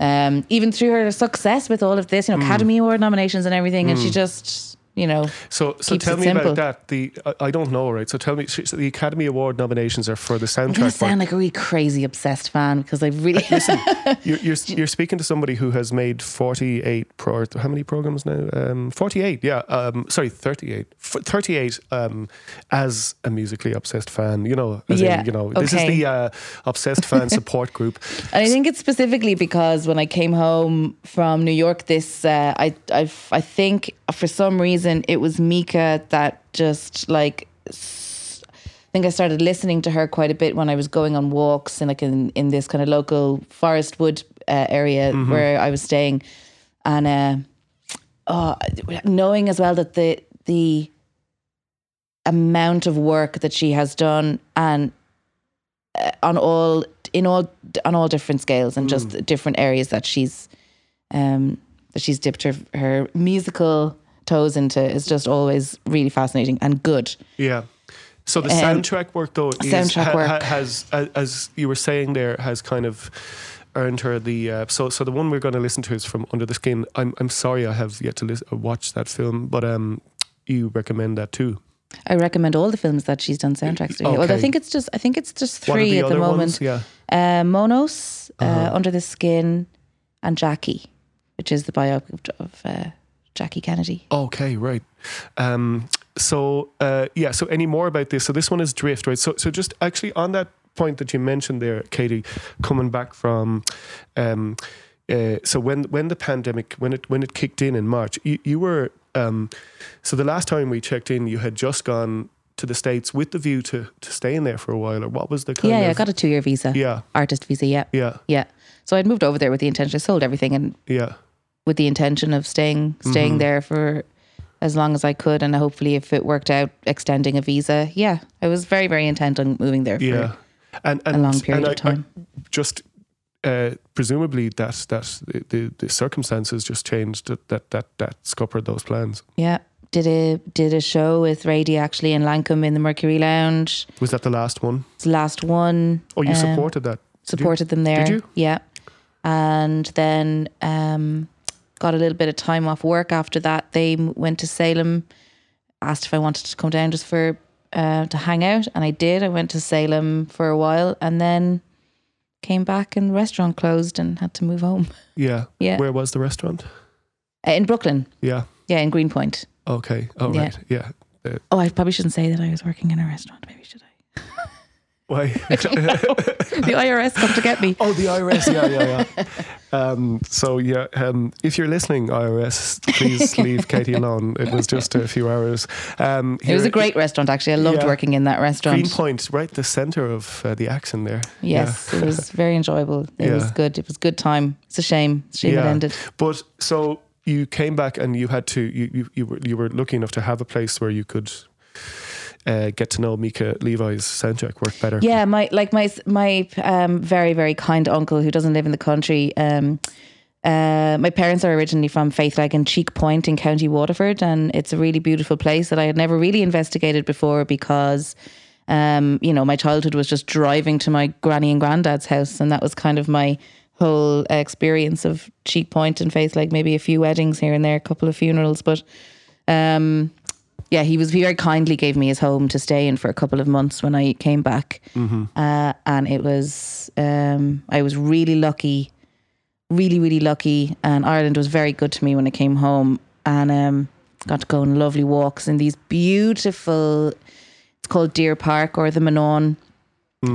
um, even through her success with all of this, you Mm. know, Academy Award nominations and everything, and she just, you know, So, so tell me simple. about that. The I, I don't know, right? So tell me, so the Academy Award nominations are for the soundtrack. Gonna sound like a really crazy obsessed fan because I really you're, you're you're speaking to somebody who has made 48 pro how many programs now um 48 yeah um sorry 38 F- 38 um as a musically obsessed fan you know as Yeah, in, you know this is the uh, obsessed fan support group And I think it's specifically because when I came home from New York, this uh, I I I think for some reason it was Mica that just like I think I started listening to her quite a bit when I was going on walks in like in in this kind of local forest wood uh, area where I was staying, and uh, oh, knowing as well that the the amount of work that she has done and uh, on all in all on all different scales and just different areas that she's um that she's dipped her her musical toes into is just always really fascinating and good. yeah so the Um, soundtrack work though is, soundtrack work. has as you were saying there has kind of earned her the uh, so so the one we're going to listen to is from Under the Skin I'm I'm sorry I have yet to uh, watch that film but um you recommend that too I recommend all the films that she's done soundtracks to. Well, I think it's just I think it's just three the at the moment. ones yeah Uh, Monos, uh Uh-huh. Under the Skin, and Jackie, which is the biopic of, of uh, Jackie Kennedy. Okay, right. Um, so uh, yeah. So any more about this? So this one is Drift, right? So so just actually on that point that you mentioned there, Katie, coming back from. Um, uh, so when when the pandemic when it when it kicked in in March, you, you were um, so the last time we checked in, you had just gone to the states with the view to to staying there for a while, or what was the kind Yeah, yeah, I got a two year visa. yeah Artist visa, yeah. yeah Yeah. So I'd moved over there with the intention, I sold everything and yeah with the intention of staying staying Mm-hmm. there for as long as I could and hopefully if it worked out extending a visa. Yeah. I was very, very intent on moving there for yeah, and and long period and of I- I time. just uh, presumably that that the, the, circumstances just changed that that that that scuppered those plans. yeah. Did a did a show with Radie actually in Lankum in the Mercury Lounge. Was that the last one? It's the last one. Oh, you Um, supported that. Did you? supported them there. Did you? Yeah. And then um, got a little bit of time off work after that. They went to Salem, asked if I wanted to come down just for uh, to hang out, and I did. I went to Salem for a while, and then came back, and the restaurant closed, and had to move home Yeah. Yeah. Where was the restaurant? Uh, in Brooklyn. Yeah. Yeah, in Greenpoint. Okay. Oh Yeah. right. Yeah. Uh, Oh, I probably shouldn't say that I was working in a restaurant. Maybe should I? why? the IRS come to get me. oh, the IRS. Yeah, yeah, yeah. Um, so yeah, um, if you're listening, IRS, please leave Katie alone. It was just a few hours. Um, It was a great restaurant, actually. I loved Yeah. working in that restaurant. Greenpoint, right, the center of uh, the action there. Yes, it was very enjoyable. It was good. It was good time. It's a shame. Shame it ended. But so you came back and you had to you you, you were you were lucky enough to have a place where you could uh, get to know Mica Levi's soundtrack work better. Yeah, my like my my um, very very kind uncle who doesn't live in the country. Um, uh, my parents are originally from Faithleg and Cheek Point in County Waterford, and it's a really beautiful place that I had never really investigated before because, um, you know, my childhood was just driving to my granny and granddad's house, and that was kind of my whole experience of Cheek Point and Faithleg. Maybe a few weddings here and there, a couple of funerals, but um, yeah, he was he very kindly gave me his home to stay in for a couple of months when I came back, uh, and it was um, I was really lucky, really really lucky, and Ireland was very good to me when I came home, and um, got to go on lovely walks in these beautiful. It's called Deer Park or the Manon,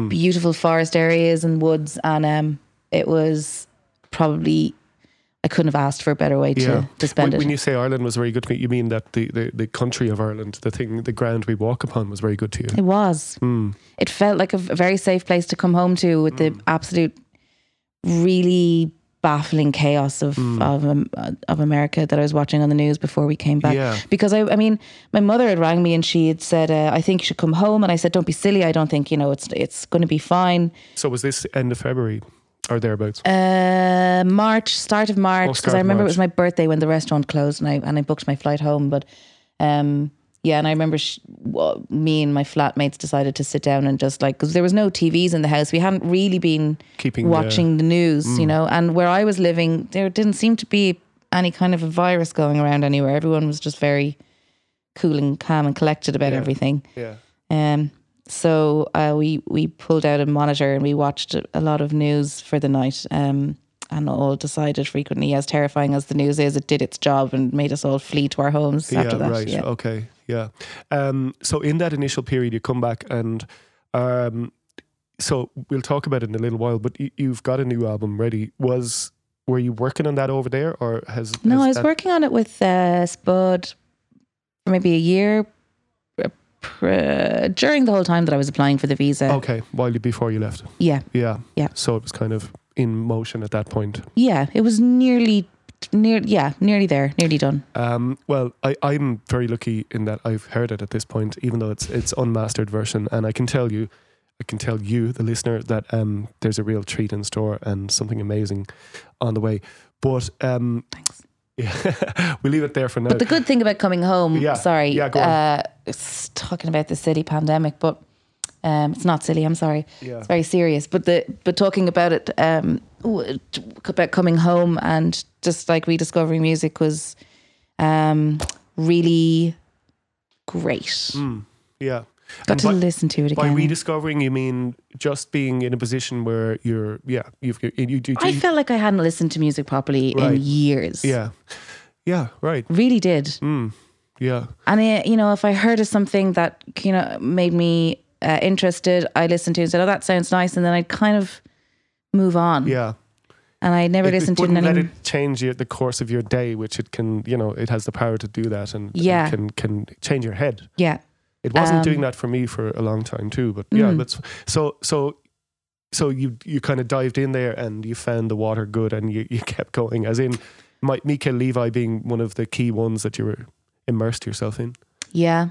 beautiful forest areas and woods, and um, it was probably I couldn't have asked for a better way to, Yeah. to spend when, it. when you say Ireland was very good to me, you mean that the, the, the country of Ireland, the thing, the ground we walk upon, was very good to you. It was. It felt like a very safe place to come home to with the absolute, really baffling chaos of of um, of America that I was watching on the news before we came back. Yeah. Because I, I mean, my mother had rang me and she had said, uh, "I think you should come home," and I said, "Don't be silly. I don't think you know it's it's going to be fine." So was this end of February or thereabouts? Uh, March, start of March, because start I remember March. it was my birthday when the restaurant closed, and I and I booked my flight home. But um, yeah, and I remember sh- well, me and my flatmates decided to sit down and just like because there was no TVs in the house, we hadn't really been Keeping Mm. watching the, news, you know. And where I was living, there didn't seem to be any kind of a virus going around anywhere. Everyone was just very cool and calm and collected about Yeah. everything. yeah. Um, so uh, we we pulled out a monitor and we watched a- lot of news for the night. Um, and all decided frequently, as terrifying as the news is, it did its job and made us all flee to our homes after yeah, that. right. Yeah. Okay. Yeah. Um, so in that initial period, you come back and um, so we'll talk about it in a little while. But you, you've got a new album ready. Was were you working on that over there, or has No, has I was working on it with uh, Spud for maybe a year pr- during the whole time that I was applying for the visa. Okay, while you before you left. Yeah, Yeah. Yeah. So it was kind of in motion at that point. yeah, it was nearly, near, yeah, nearly there, nearly done. Um, well, I, I'm very lucky in that I've heard it at this point, even though it's it's unmastered version, and I can tell you, I can tell you, the listener, that um, there's a real treat in store and something amazing on the way. But um, Thanks. Yeah, we'll leave it there for now. But the good thing about coming home, Yeah, sorry, yeah, go on. uh, it's talking about the silly pandemic, but um, it's not silly. I'm sorry, Yeah. it's very serious. But the but talking about it, um, about coming home and just like rediscovering music was um, really great. yeah. Got And to by- listen to it By again. rediscovering, you mean just being in a position where you're, yeah, you've, you, you, you, I felt like I hadn't listened to music properly Right. in years. yeah, yeah, right, really did. Mm. yeah, And it, you know, if I heard of something that you know made me uh, interested, I listened to it and said, "Oh, that sounds nice," and then I'd kind of move on. yeah. And I never it, listened it to it wouldn't let it change your, the course of your day, which it can, you know, it has the power to do that and, and Yeah. can can change your head. Yeah, It wasn't Um, doing that for me for a long time too, but yeah, Mm. but so so so you you kind of dived in there and you found the water good and you, you kept going. As in, my, Mica Levi being one of the key ones that you were immersed yourself in. yeah,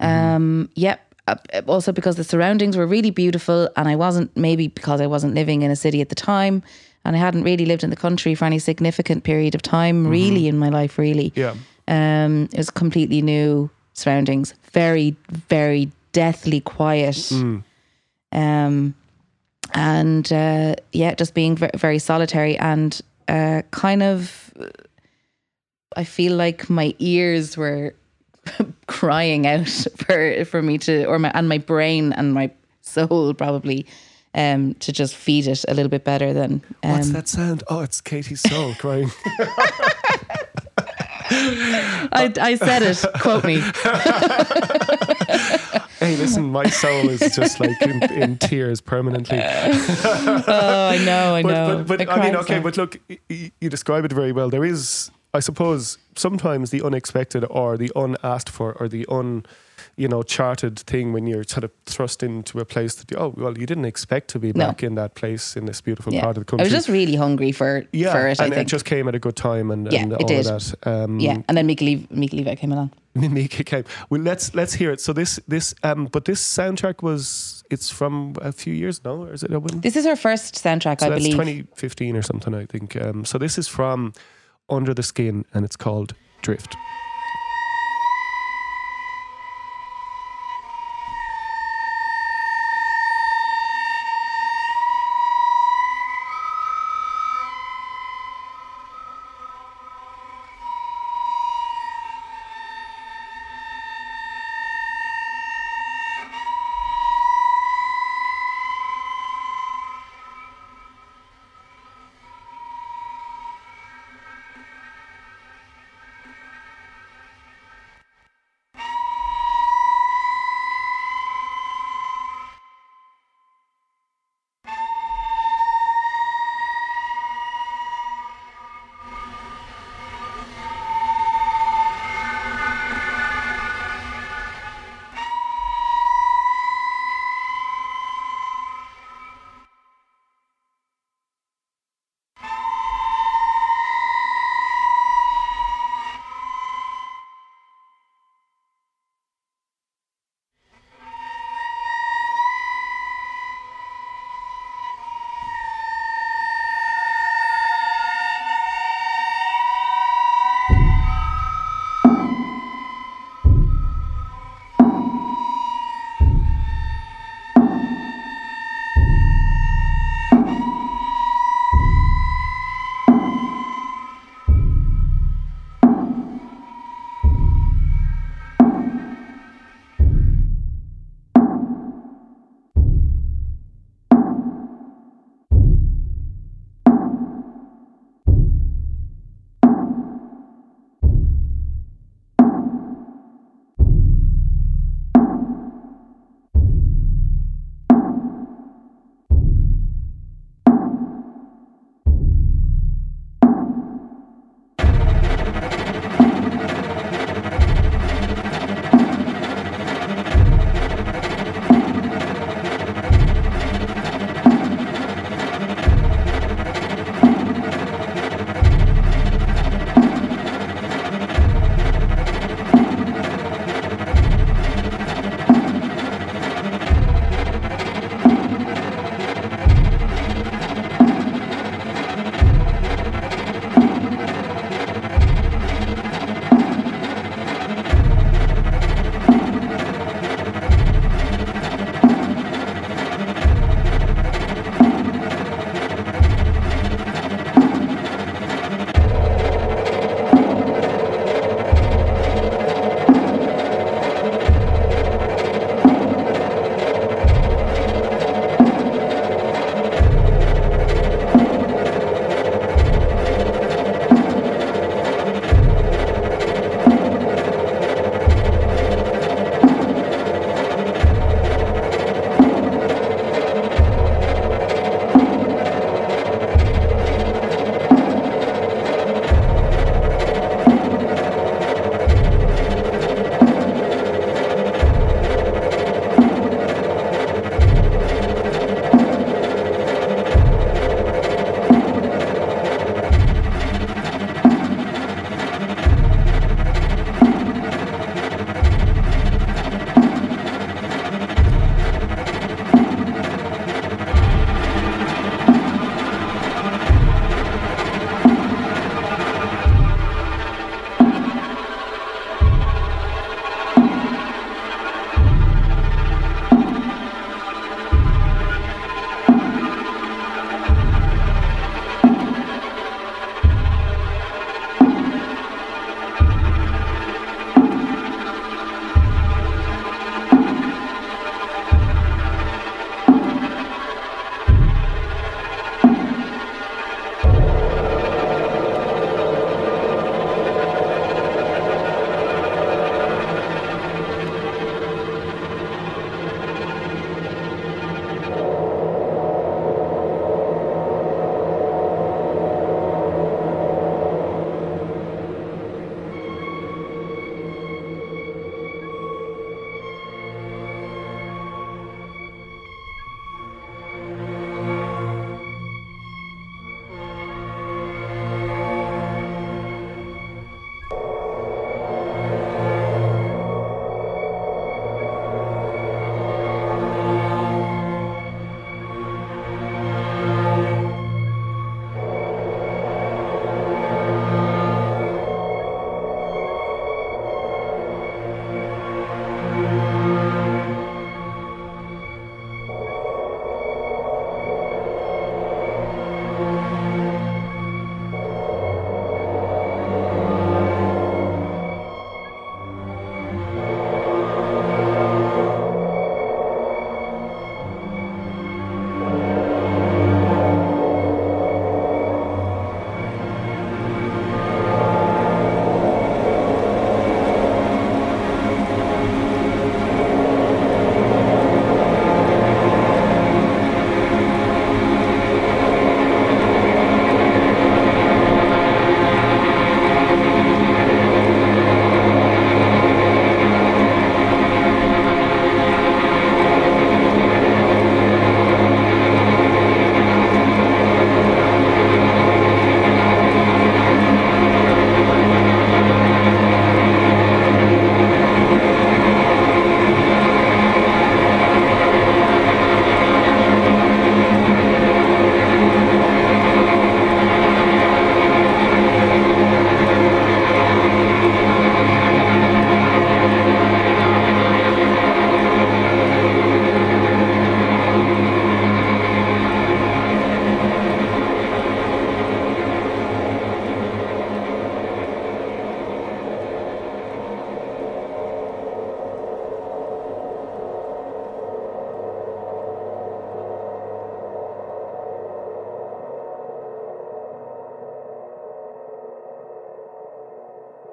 Mm-hmm. um, yep. Uh, Also, because the surroundings were really beautiful, and I wasn't maybe because I wasn't living in a city at the time, and I hadn't really lived in the country for any significant period of time, Mm-hmm. really in my life, really. Yeah, Um, it was completely new surroundings, very, very deathly quiet. Mm. Um, and uh, yeah, just being ve- very solitary and uh, kind of, I feel like my ears were crying out for for me to, or my and my brain and my soul probably. Um, to just feed it a little bit better than um, what's that sound? Oh, it's Katie's soul crying. I, I said it. Quote me. hey, listen, my soul is just like in, in tears permanently. Oh, I know, I know. But, but, but I mean, okay, but look, you describe it very well. There is, I suppose, sometimes the unexpected or the unasked for or the un, you know, charted thing when you're sort of thrust into a place that, you, oh, well, you didn't expect to be No. back in that place in this beautiful yeah. part of the country. I was just really hungry for yeah, for it. And it just came at a good time and, Yeah, and all did. of that. Um, yeah, and then Mica, Mica Levi came along. Mica came. Well, let's let's hear it. So this this um, but this soundtrack was it's from a few years now, or is it? This is her first soundtrack, So I that's believe. 2015 or something, I think. Um, so this is from Under the Skin, and it's called Drift.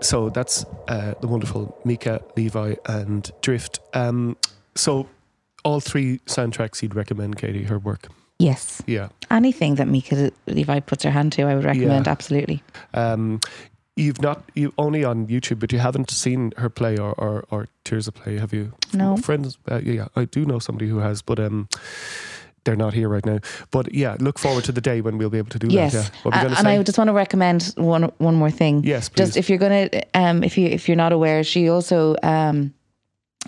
So that's uh, the wonderful Mica, Levi, and Drift. Um, so all three soundtracks you'd recommend, Katie, her work. Yes. Yeah. Anything that Mica Levi puts her hand to, I would recommend. Yeah. Absolutely. Um, you've not you only on YouTube, but you haven't seen her play or or, or Tears of Play, have you? No. friends. Uh, yeah, I do know somebody who has, but um, they're not here right now. But yeah, look forward to the day when we'll be able to do Yes. that. Yeah. What were you and going to and say? I just want to recommend one one more thing. Yes, please. Just if you're gonna, um, if you if you're not aware, she also, um,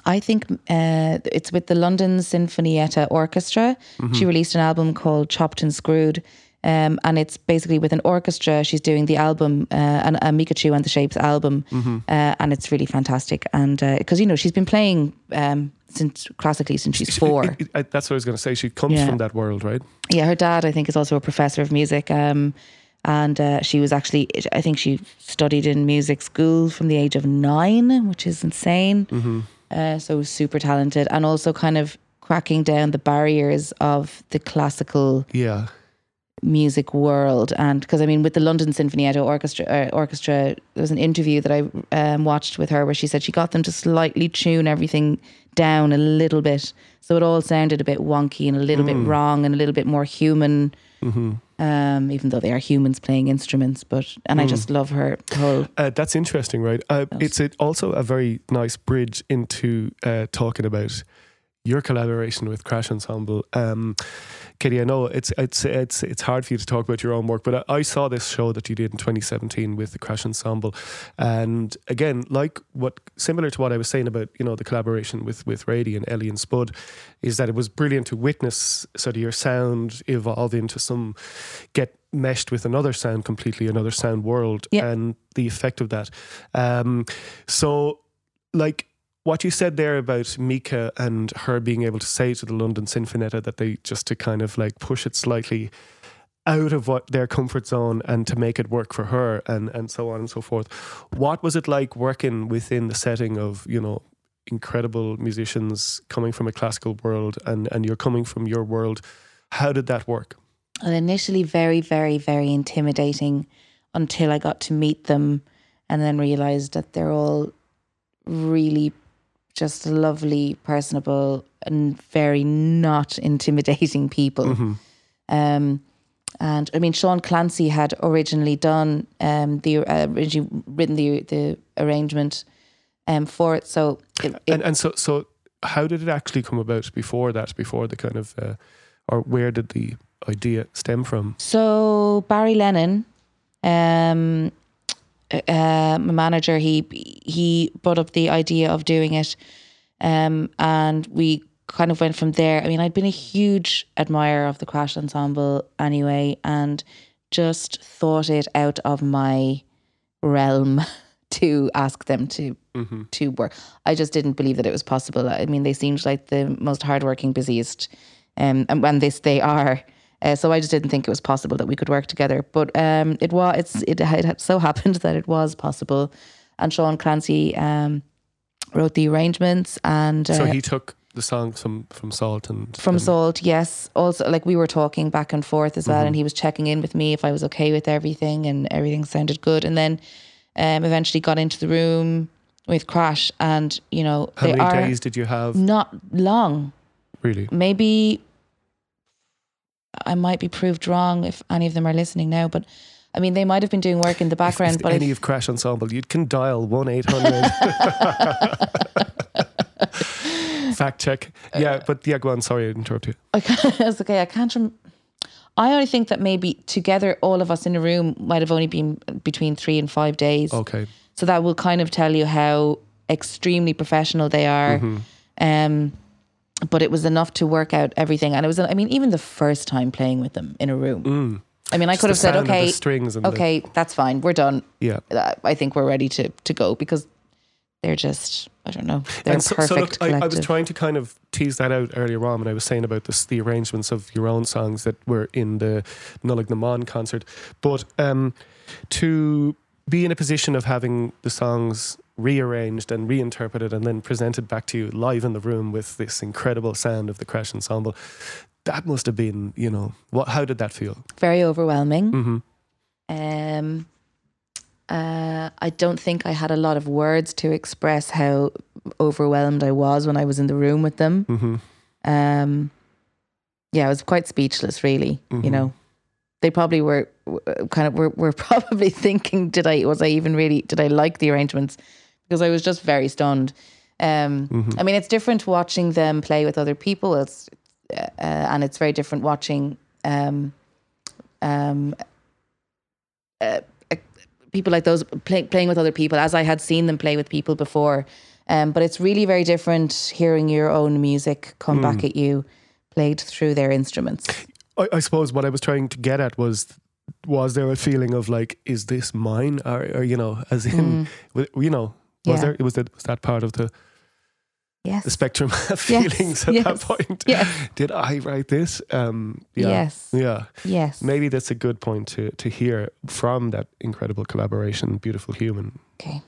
I think uh, it's with the London Sinfonietta Orchestra. Mm-hmm. She released an album called Chopped and Screwed. Um, and it's basically with an orchestra. She's doing the album, uh, and a Micachu and the Shapes album, Mm-hmm. uh, and it's really fantastic. And because you know she's been playing um, since classically since she's She- four. it- it- I- that's what I was going to say. She comes Yeah. from that world, right? Yeah, her dad, I think, is also a professor of music. Um, and uh, she was actually, I think she studied in music school from the age of nine, which is insane. Uh, so super talented, and also kind of cracking down the barriers of the classical Yeah. Music world. And because I mean, with the London Sinfonietta Orchestra, uh, orchestra, there was an interview that I um, watched with her where she said she got them to slightly tune everything down a little bit, so it all sounded a bit wonky and a little bit wrong and a little bit more human. Um, even though they are humans playing instruments, but and I just love her whole. Uh, that's interesting, right? Uh, it's a, also a very nice bridge into uh, talking about your collaboration with Crash Ensemble. Um, Katie, I know it's it's it's it's hard for you to talk about your own work, but I, I saw this show that you did in 2017 with the Crash Ensemble, and again, like what similar to what I was saying about you know the collaboration with with Radie and Ellie and Spud, is that it was brilliant to witness sort of your sound evolve into some get meshed with another sound completely, another sound world, Yeah. and the effect of that. Um, so, like what you said there about Mica and her being able to say to the London Sinfonietta that they just to kind of like push it slightly out of what their comfort zone and to make it work for her and and so on and so forth. What was it like working within the setting of you know incredible musicians coming from a classical world and and you're coming from your world? How did that work? And initially, very, very, very intimidating until I got to meet them and then realized that they're all really just lovely, personable, and very not intimidating people. Um, and I mean, Sean Clancy had originally done um, the uh, originally written the the arrangement um, for it. So it, it, and and so so how did it actually come about before that before the kind of uh, or where did the idea stem from So Barry Lennon, um, uh, my manager, he he brought up the idea of doing it, um, and we kind of went from there. I mean, I'd been a huge admirer of the Crash Ensemble anyway, and just thought it out of my realm to ask them to to work. I just didn't believe that it was possible. I mean, they seemed like the most hardworking, busiest, um, and when this they are. Uh, so I just didn't think it was possible that we could work together. But um, it was. It's it, had so happened that it was possible, and Sean Clancy um, wrote the arrangements and uh, so he took the songs from from Salt and from and- Salt, yes. Also, like we were talking back and forth as well, and he was checking in with me if I was okay with everything, and everything sounded good. And then um, eventually got into the room with Crash, and you know how many days did you have not long. really Maybe I might be proved wrong if any of them are listening now, but I mean they might have been doing work in the background. if but any I, of Crash Ensemble you can dial 1-800 fact check yeah but yeah go on sorry I interrupted you can't, it's okay. I can't. Rem- I only think that maybe together, all of us in a room might have only been between three and five days. okay So that will kind of tell you how extremely professional they are. Mm-hmm. Um, but it was enough to work out everything, and it was. I mean, even the first time playing with them in a room. I mean, I Mm. Just could have said, "Okay, strings and the- okay, that's fine. We're done. yeah Uh, I think we're ready to to go because they're just. I don't know. They're and so, perfect. so look, I, I was trying to kind of tease that out earlier on when I was saying about this, the arrangements of your own songs that were in the Nollaig na mBan concert. But um, to be in a position of having the songs rearranged and reinterpreted and then presented back to you live in the room with this incredible sound of the Crash Ensemble, that must have been, you know, what? How did that feel? very overwhelming. hmm Um, uh, I don't think I had a lot of words to express how overwhelmed I was when I was in the room with them. Um, yeah, I was quite speechless, really. You know, they probably were kind of were, were probably thinking, did I was I even really did I like the arrangements? Because I was just very stunned. Um, I mean, it's different watching them play with other people. It's uh, and it's very different watching um, um, uh, uh, people like those play, playing with other people, as I had seen them play with people before. Um, but it's really very different hearing your own music come back at you, played through their instruments. I, I suppose what I was trying to get at was was there a feeling of like, is this mine? Or, or you know, as in, w- you know, was Yeah. there was that was that part of the, Yes. the spectrum of Yes, feelings at that point? yeah. Did I write this? Um, yeah, Yes. yeah. Yes. Maybe that's a good point to to hear from that incredible collaboration, "Beautiful Human." Okay.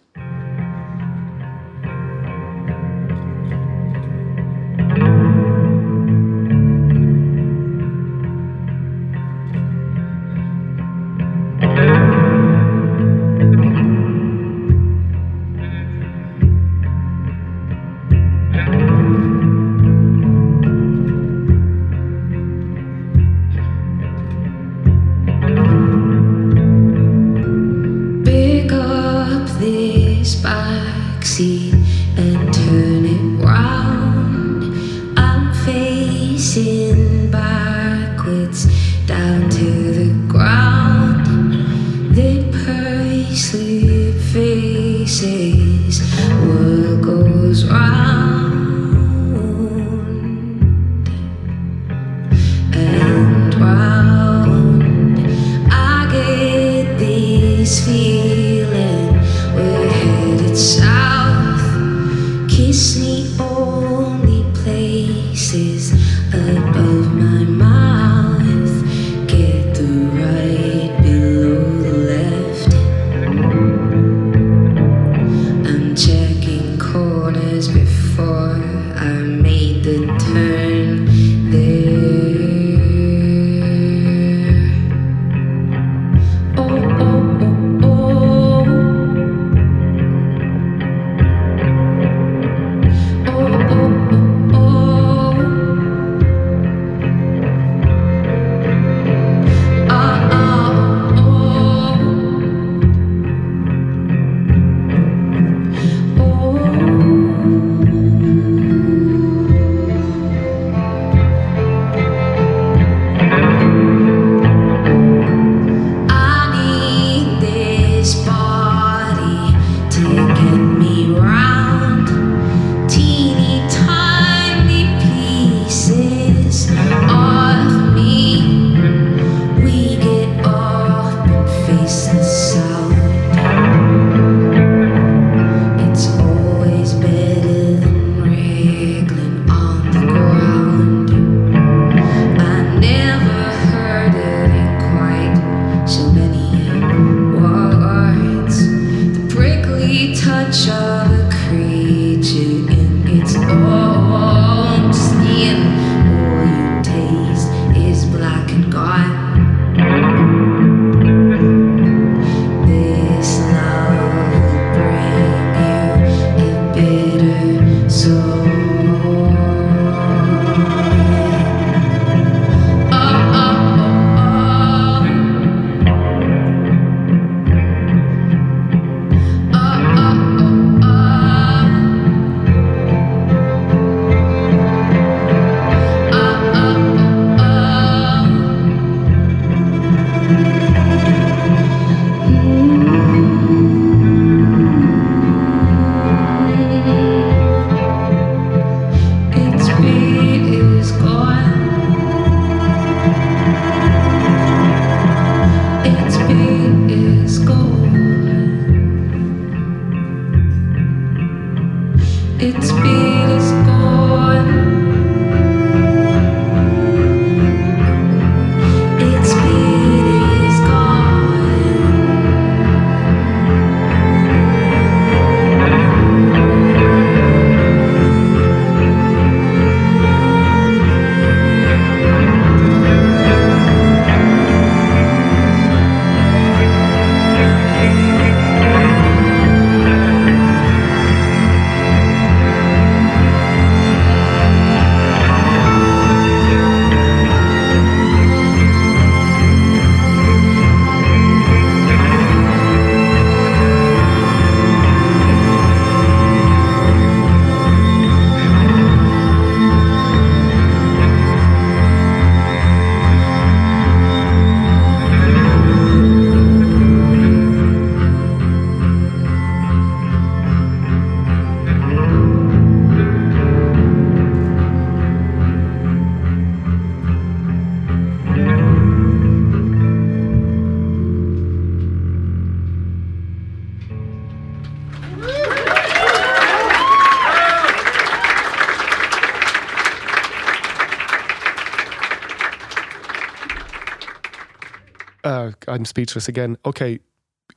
I'm speechless again. Okay,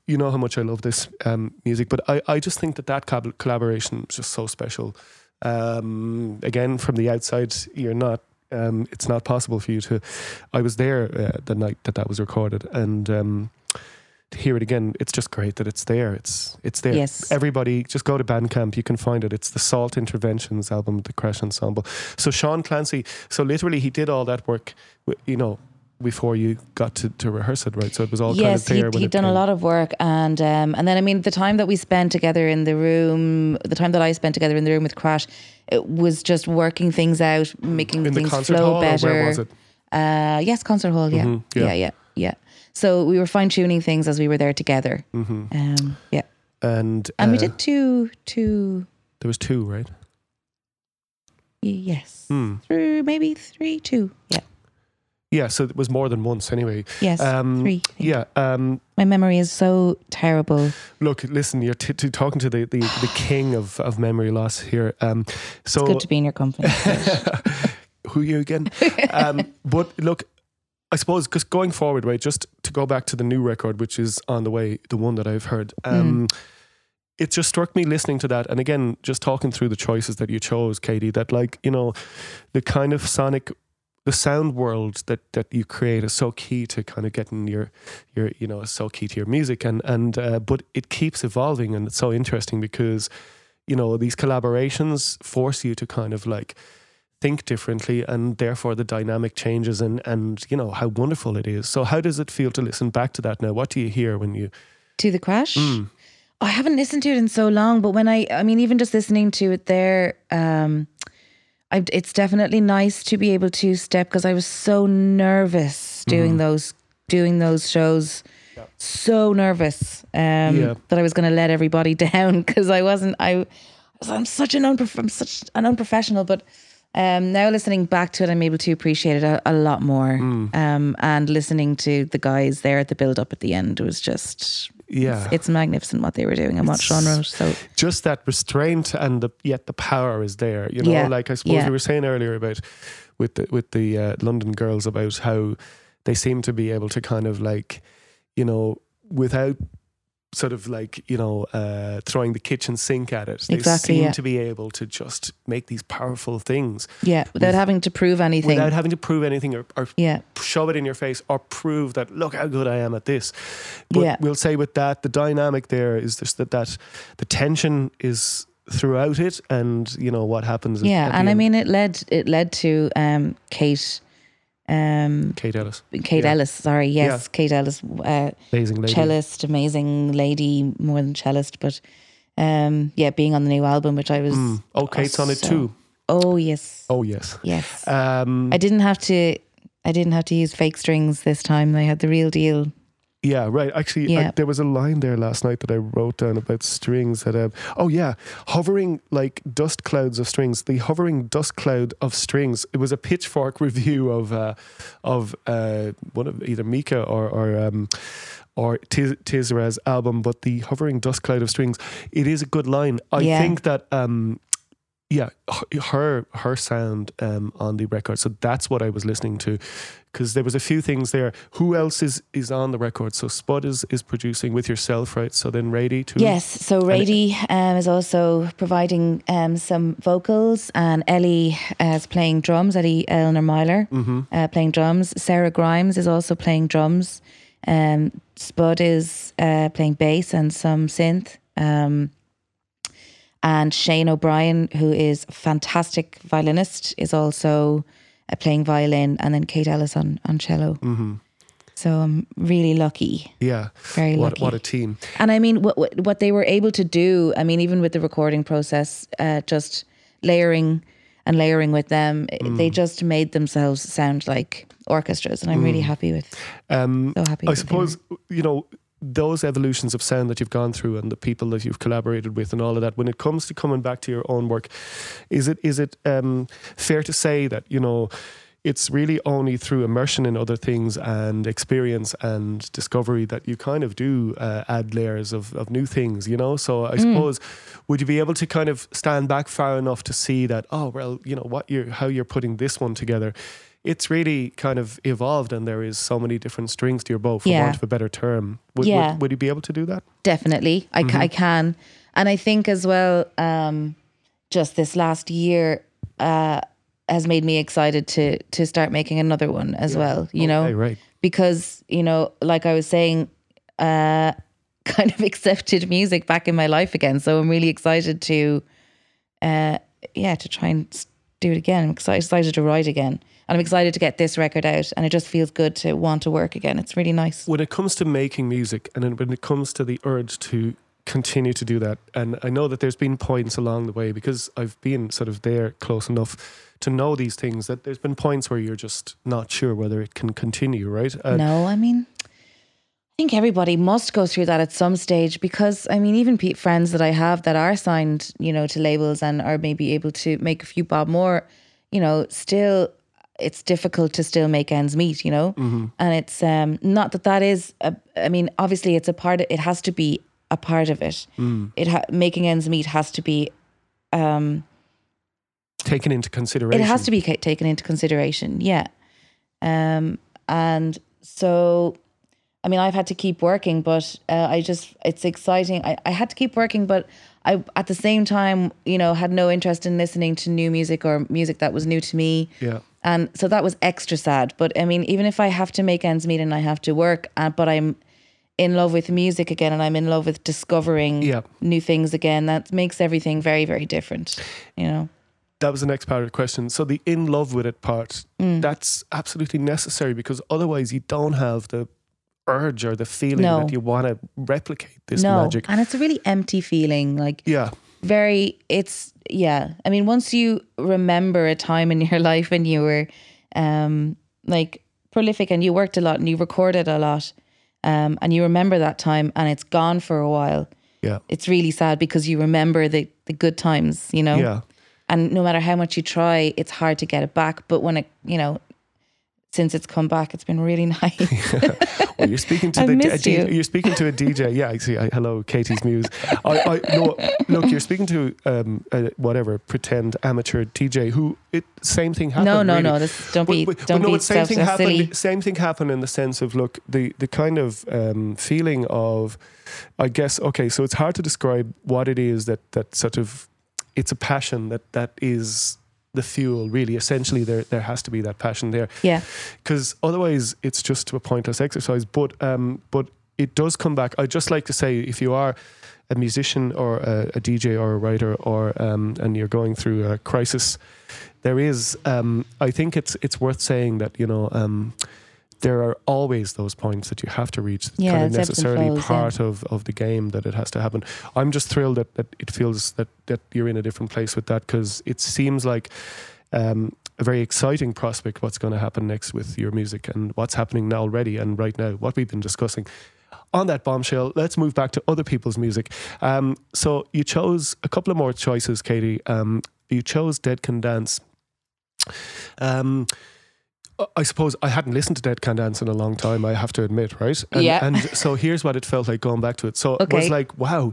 you know how much I love this um, music, but I, I just think that that col- collaboration is just so special. Um, again, from the outside, you're not. Um, it's not possible for you to. I was there uh, the night that that was recorded, and um, to hear it again, it's just great that it's there. It's it's there. Yes. Everybody, just go to Bandcamp. You can find it. It's the Salt Interventions album, the Crash Ensemble. So Sean Clancy. So literally, he did all that work. You know. Before you got to, to rehearse it, right? So it was all yes, kind of there. he'd, he'd done a lot of work, and um, and then I mean the time that we spent together in the room, the time that I spent together in the room with Crash, it was just working things out, making in the things concert flow hall. better. Was it? Uh, yes, concert hall. Yeah. Mhm, yeah. yeah, yeah, yeah. So we were fine tuning things as we were there together. hmm Um, yeah, And and we uh, did two, two. There was two, right? Yes, Hmm. through maybe three, two. Yeah. Yeah, so it was more than once anyway. Yes, Um, three. Yeah. Um, My memory is so terrible. look, listen, you're t- t- talking to the, the, the king of, of memory loss here. Um, so It's good to be in your company. who are you again? um, but look, I suppose because going forward, right, just to go back to the new record, which is on the way, the one that I've heard, um, it just struck me listening to that. And again, just talking through the choices that you chose, Katie, that like, you know, the kind of sonic, the sound world that, that you create is so key to kind of getting your, your, you know, so key to your music. And, and, uh, but it keeps evolving and it's so interesting because, you know, these collaborations force you to kind of like, think differently and therefore the dynamic changes and and you know how wonderful it is so how does it feel to listen back to that now what do you hear when you to the crash. Mm. I haven't listened to it in so long, but when I, I mean, even just listening to it there, um, I, it's definitely nice to be able to step because I was so nervous doing Mm-hmm. those, doing those shows. So nervous um, Yeah. that I was going to let everybody down because I wasn't. I, I'm such an unprof- I'm such an unprofessional, but. Um, now listening back to it, I'm able to appreciate it a, a lot more. Mm. Um, and listening to the guys there at the build up at the end was just yeah it's magnificent what they were doing and what Sean wrote. So just that restraint and the yet the power is there you know Yeah, like i suppose yeah. we were saying earlier about with the with the uh, london girls about how they seem to be able to kind of like you know without sort of like you know uh, throwing the kitchen sink at it they Exactly, seem yeah. to be able to just make these powerful things yeah, without having to prove anything. without having to prove anything or, or yeah, shove it in your face or prove that look how good I am at this. But Yeah. we'll say with that, the dynamic there is just that that the tension is throughout it, and you know what happens. yeah, and I mean it led it led to um, Kate, um, Kate Ellis, Kate Yeah. Ellis. Sorry, yes, Yeah. Kate Ellis, uh, amazing lady. cellist, amazing lady, more than cellist, but um, yeah, being on the new album, which I was. Mm. Oh, Kate's on it too. Oh yes, Oh yes. yes. Um, I didn't have to. I didn't have to use fake strings this time. I had the real deal. Yeah, right. Actually, I- there was a line there last night that I wrote down about strings. That um, oh yeah, hovering like dust clouds of strings. The hovering dust cloud of strings. It was a pitchfork review of uh, of uh, one of either Mica or or. Um, or Tiz- Tirzah's album, but the hovering dust cloud of strings. It is a good line. I Yeah. think that um, yeah, her her sound um, on the record. So that's what I was listening to, because there was a few things there. Who else is is on the record? So Spud is is producing with yourself, right? So then Radie too. Yes, so Radie um, is also providing um, some vocals, and Ellie uh, is playing drums. Ellie Eleanor Myler uh, playing drums. Sarah Grimes is also playing drums. Um, Spud is uh, playing bass and some synth. And Shane O'Brien, who is a fantastic violinist, is also uh, playing violin, and then Kate Ellis on on cello. So I'm really lucky, yeah. very What lucky. what a team. And I mean, what what what they were able to do. I mean, even with the recording process, uh, just layering and layering with them, Mm. they just made themselves sound like orchestras, and I'm really happy with. Um, So happy. I suppose you know those evolutions of sound that you've gone through and the people that you've collaborated with and all of that. When it comes to coming back to your own work, is it is it um, fair to say that you know it's really only through immersion in other things and experience and discovery that you kind of do uh, add layers of, of new things, you know? So I suppose, would you be able to kind of stand back far enough to see that, oh, well, you know, what you're, how you're putting this one together? It's really kind of evolved and there is so many different strings to your bow, for Yeah. want of a better term. Would, Yeah. would, would you be able to do that? definitely I, ca- I can and i think as well um just this last year uh has made me excited to to start making another one as well you know right. because you know like i was saying uh kind of accepted music back in my life again so i'm really excited to uh yeah to try and do it again i'm excited, excited to write again and i'm excited to get this record out and it just feels good to want to work again. It's really nice. When it comes to making music and when it comes to the urge to continue to do that and i know that there's been points along the way because i've been sort of there close enough to know these things that there's been points where you're just not sure whether it can continue right? And no, I mean, I think everybody must go through that at some stage because I mean, even pe- friends that I have that are signed, you know, to labels and are maybe able to make a few bob more, you know, still it's difficult to still make ends meet, you know, and it's um not that that is. A, I mean, obviously, it's a part. Of, it has to be a part of it. It ha- making ends meet has to be. um taken into consideration it has to be ca- taken into consideration yeah um and so i mean i've had to keep working but uh, i just it's exciting I, I had to keep working but i at the same time you know had no interest in listening to new music or music that was new to me yeah and so that was extra sad but i mean even if i have to make ends meet and i have to work uh, but i'm in love with music again and i'm in love with discovering Yeah. new things again that makes everything very very different you know that was the next part of the question so the in love with it part Mm. that's absolutely necessary because otherwise you don't have the urge or the feeling No. that you want to replicate this no magic and it's a really empty feeling like yeah very it's yeah. I mean once you remember a time in your life when you were um like prolific and you worked a lot and you recorded a lot um and you remember that time and it's gone for a while yeah. it's really sad because you remember the the good times you know? Yeah. And no matter how much you try it's hard to get it back. But when it you know since it's come back it's been really nice Well, you're speaking to the a you. you're speaking to a DJ. Yeah, I see. I, hello, Katie's Muse. I, I no, look, you're speaking to um, whatever pretend amateur DJ who it same thing happened. no no really. no this don't be But- but- don't but no, be same thing happened. silly Same thing happened in the sense of look, the the kind of um, feeling of, I guess. Okay, so it's hard to describe what it is that that sort of, it's a passion that that is the fuel. Really, essentially, there there has to be that passion there yeah because otherwise it's just a pointless exercise. But um, but it does come back. I'd just like to say if you are a musician or a, a DJ or a writer or um, and you're going through a crisis, there is um, I think it's it's worth saying that you know. Um, there are always those points that you have to reach. It's Yeah, kind of it's ebbs and necessarily flows, yeah. part of, of the game that it has to happen. I'm just thrilled that, that it feels that, that you're in a different place with that because it seems like um, a very exciting prospect what's going to happen next with your music and what's happening now already and right now, what we've been discussing. On that bombshell, let's move back to other people's music. Um, so you chose a couple of more choices, Katie. Um, you chose Dead Can Dance. Um, I suppose I hadn't listened to Dead Can Dance in a long time, I have to admit, right? And, Yeah. And so here's what it felt like going back to it. So it was like, wow,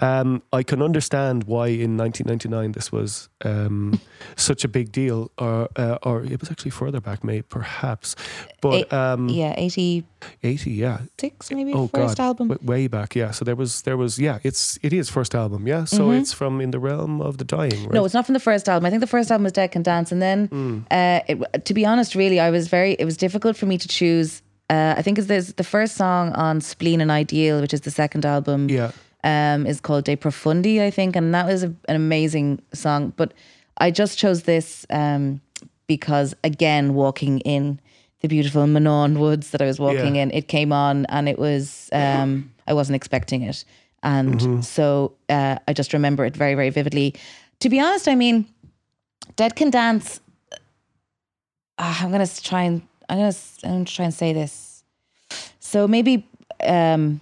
um, I can understand why in 1999 this was um, such a big deal, or uh, or it was actually further back, maybe perhaps, but Eight- um, yeah 86 80, yeah, Six, maybe oh first god, album w- way back, yeah. So there was there was yeah, it's it is first album, yeah. So it's from in the realm of the dying, right? Mm-hmm. No, it's not from the first album. I think the first album was Dead Can Dance, and then, Hmm. uh, it, to be honest, really, I was very. It was difficult for me to choose. Uh, I think is there's the first song on Spleen and Ideal, which is the second album. yeah, um, is called De Profundi, I think, and that was a, an amazing song. But I just chose this um, because, again, walking in the beautiful Manon Woods that I was walking Yeah. in, it came on, and it was um, I wasn't expecting it, and Mm-hmm. so uh, I just remember it very, very vividly. To be honest, I mean, Dead Can Dance. Uh, I'm gonna try and I'm gonna I'm gonna try and say this. So maybe um,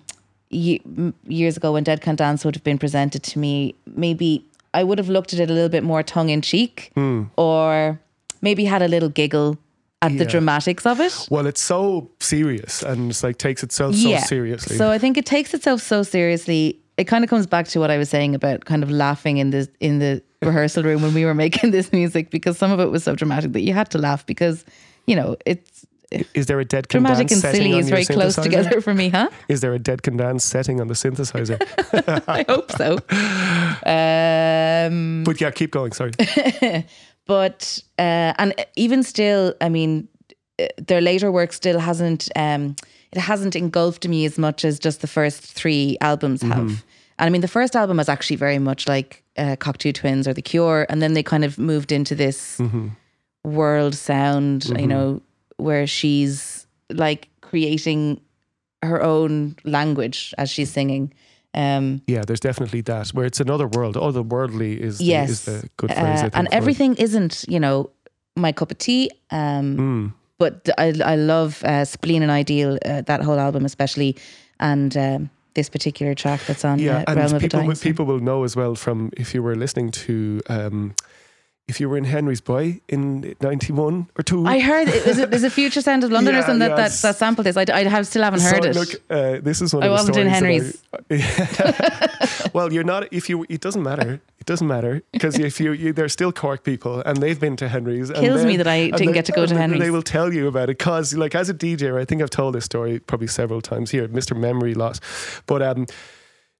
ye- years ago when Dead Can Dance would have been presented to me, maybe I would have looked at it a little bit more tongue in cheek, or maybe had a little giggle at the dramatics of it. Well, it's so serious and it's like takes itself so seriously. So I think it takes itself so seriously. It kind of comes back to what I was saying about kind of laughing in the in the rehearsal room when we were making this music because some of it was so dramatic that you had to laugh because you know it's is there a dead dramatic and setting silly on is very close together for me, huh? Is there a dead can dance setting on the synthesizer? I hope so. Um, but yeah, keep going. Sorry. but uh, and even still, I mean, uh, their later work still hasn't um, it hasn't engulfed me as much as just the first three albums have. Mm-hmm. And I mean, the first album was actually very much like uh, Cocteau Twins or The Cure, and then they kind of moved into this Mm-hmm. world sound, you know, where she's like creating her own language as she's singing. Um, Yeah, there's definitely that where it's another world. Otherworldly is the, yes, is the good Uh, phrase. I think, and everything isn't, you know, my cup of tea. Um, Mm. but I I love uh, Spleen and Ideal, uh, that whole album especially, and um, this particular track that's on Yeah, uh, Realm of people Dying will, people will know as well from if you were listening to. Um, if you were in Henry's Boy in '91 or two, I heard it was it, there's a future sound of London or something that, yes. that that sampled this. I, I have still haven't heard So, it. Look, uh, this is one I of the wasn't in that I- well, you're not. If you, it doesn't matter. Doesn't matter because if you, you, they're still Cork people, and they've been to Henry's. and Kills me that I didn't they- get to go to Henry's. They will tell you about it because, like, as a DJ, I think I've told this story probably several times here, Mr. Memory Loss, but um,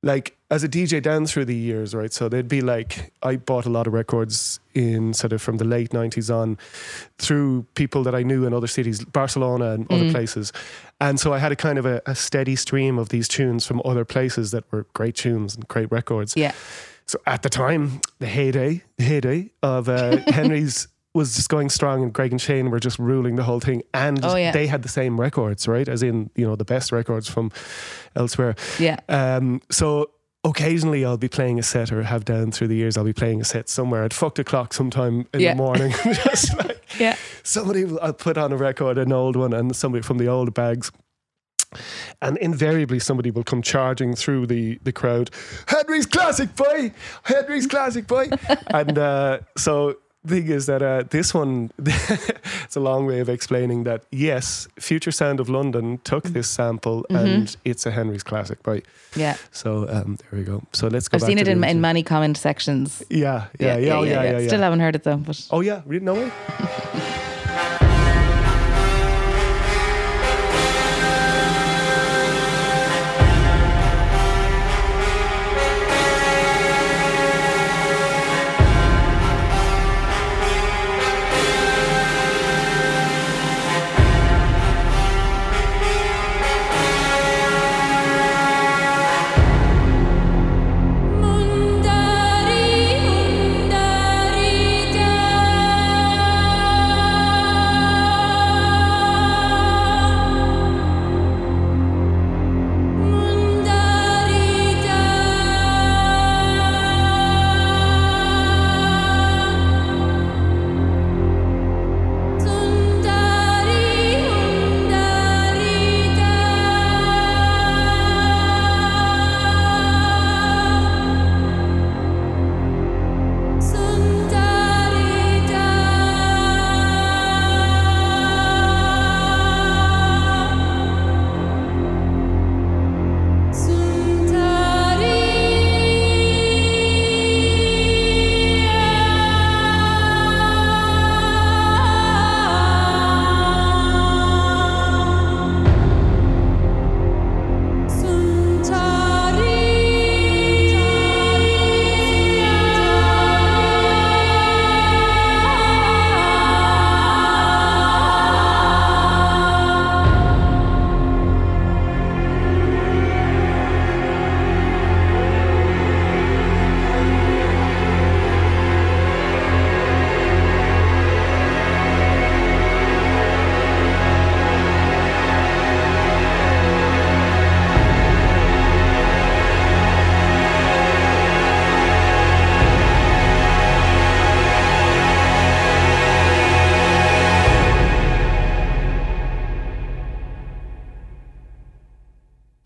like as a DJ down through the years, right? So they'd be like, I bought a lot of records in sort of from the late 90s on through people that I knew in other cities, Barcelona and Mm. other places. And so I had a kind of a, a steady stream of these tunes from other places that were great tunes and great records. yeah, So at the time, the heyday, the heyday of uh, Henry's was just going strong, and Greg and Shane were just ruling the whole thing. And Oh, yeah. they had the same records, right? As in, you know, the best records from elsewhere. yeah. Um, so occasionally I'll be playing a set or have down through the years, I'll be playing a set somewhere at fucked o'clock sometime in Yeah. the morning. just like Yeah. somebody I'll put on a record, an old one, and somebody from the old bags. And invariably, somebody will come charging through the, the crowd. Henry's classic boy, Henry's classic boy, and uh, so the thing is that uh, this one, it's a long way of explaining that yes, Future Sound of London took this sample, Mm-hmm. and it's a Henry's classic boy. Yeah, So um, there we go. So let's go. I've seen it in, in many comment sections. Yeah, yeah, yeah, oh, yeah, yeah, yeah. Still haven't heard it though. But Oh yeah? No way.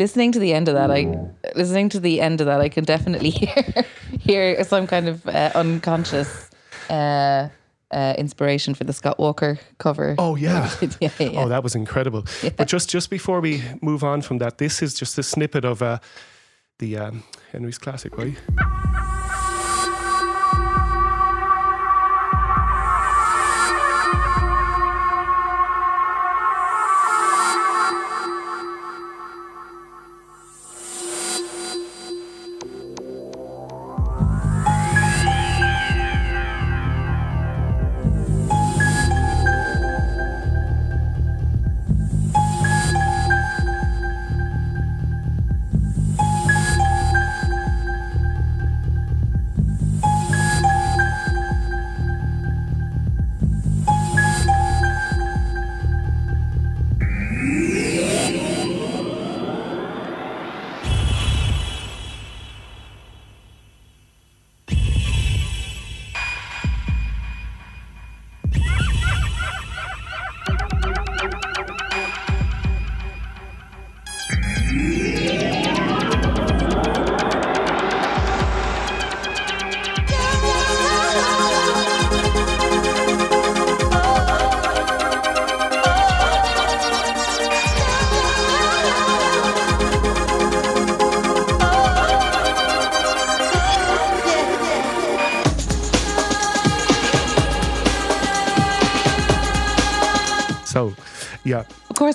listening to the end of that, I listening to the end of that, I can definitely hear hear some kind of uh, unconscious uh, uh, inspiration for the Scott Walker cover. Oh yeah. yeah, yeah, yeah. Oh, that was incredible. But just just before we move on from that, this is just a snippet of uh, the um, Henry's classic, right?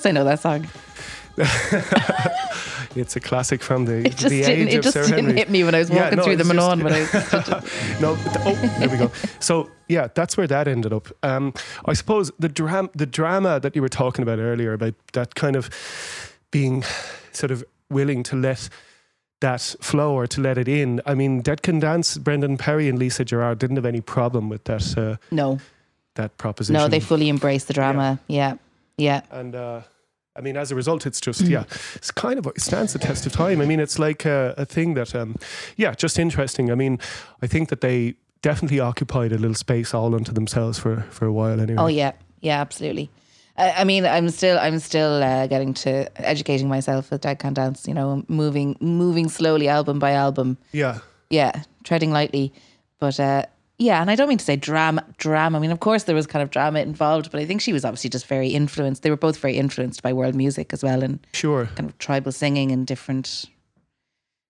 Course, I know that song. it's a classic from the It just the didn't. age it of just Sir didn't Henry. hit me when I was Yeah, walking no, through the Manon. But I, no, th- oh, there we go. So yeah, that's where that ended up. Um, I suppose the dram- the drama that you were talking about earlier about that kind of being sort of willing to let that flow or to let it in. I mean, Dead Can Dance, Brendan Perry and Lisa Gerrard didn't have any problem with that uh, no, that proposition. no, they fully embrace the drama. Yeah, yeah. and uh, I mean, as a result, it's just yeah, it's kind of it stands the test of time. I mean, it's like a, a thing that um, yeah, just interesting. I mean, I think that they definitely occupied a little space all unto themselves for for a while anyway. Oh yeah, yeah, absolutely. I, I mean, I'm still, I'm still uh, getting to educating myself with Dead Can Dance. You know, moving, moving slowly, album by album. yeah, Yeah, treading lightly, but uh, yeah. And I don't mean to say drama, drama. I mean, of course, there was kind of drama involved, but I think she was obviously just very influenced. They were both very influenced by world music as well, and sure. kind of tribal singing and different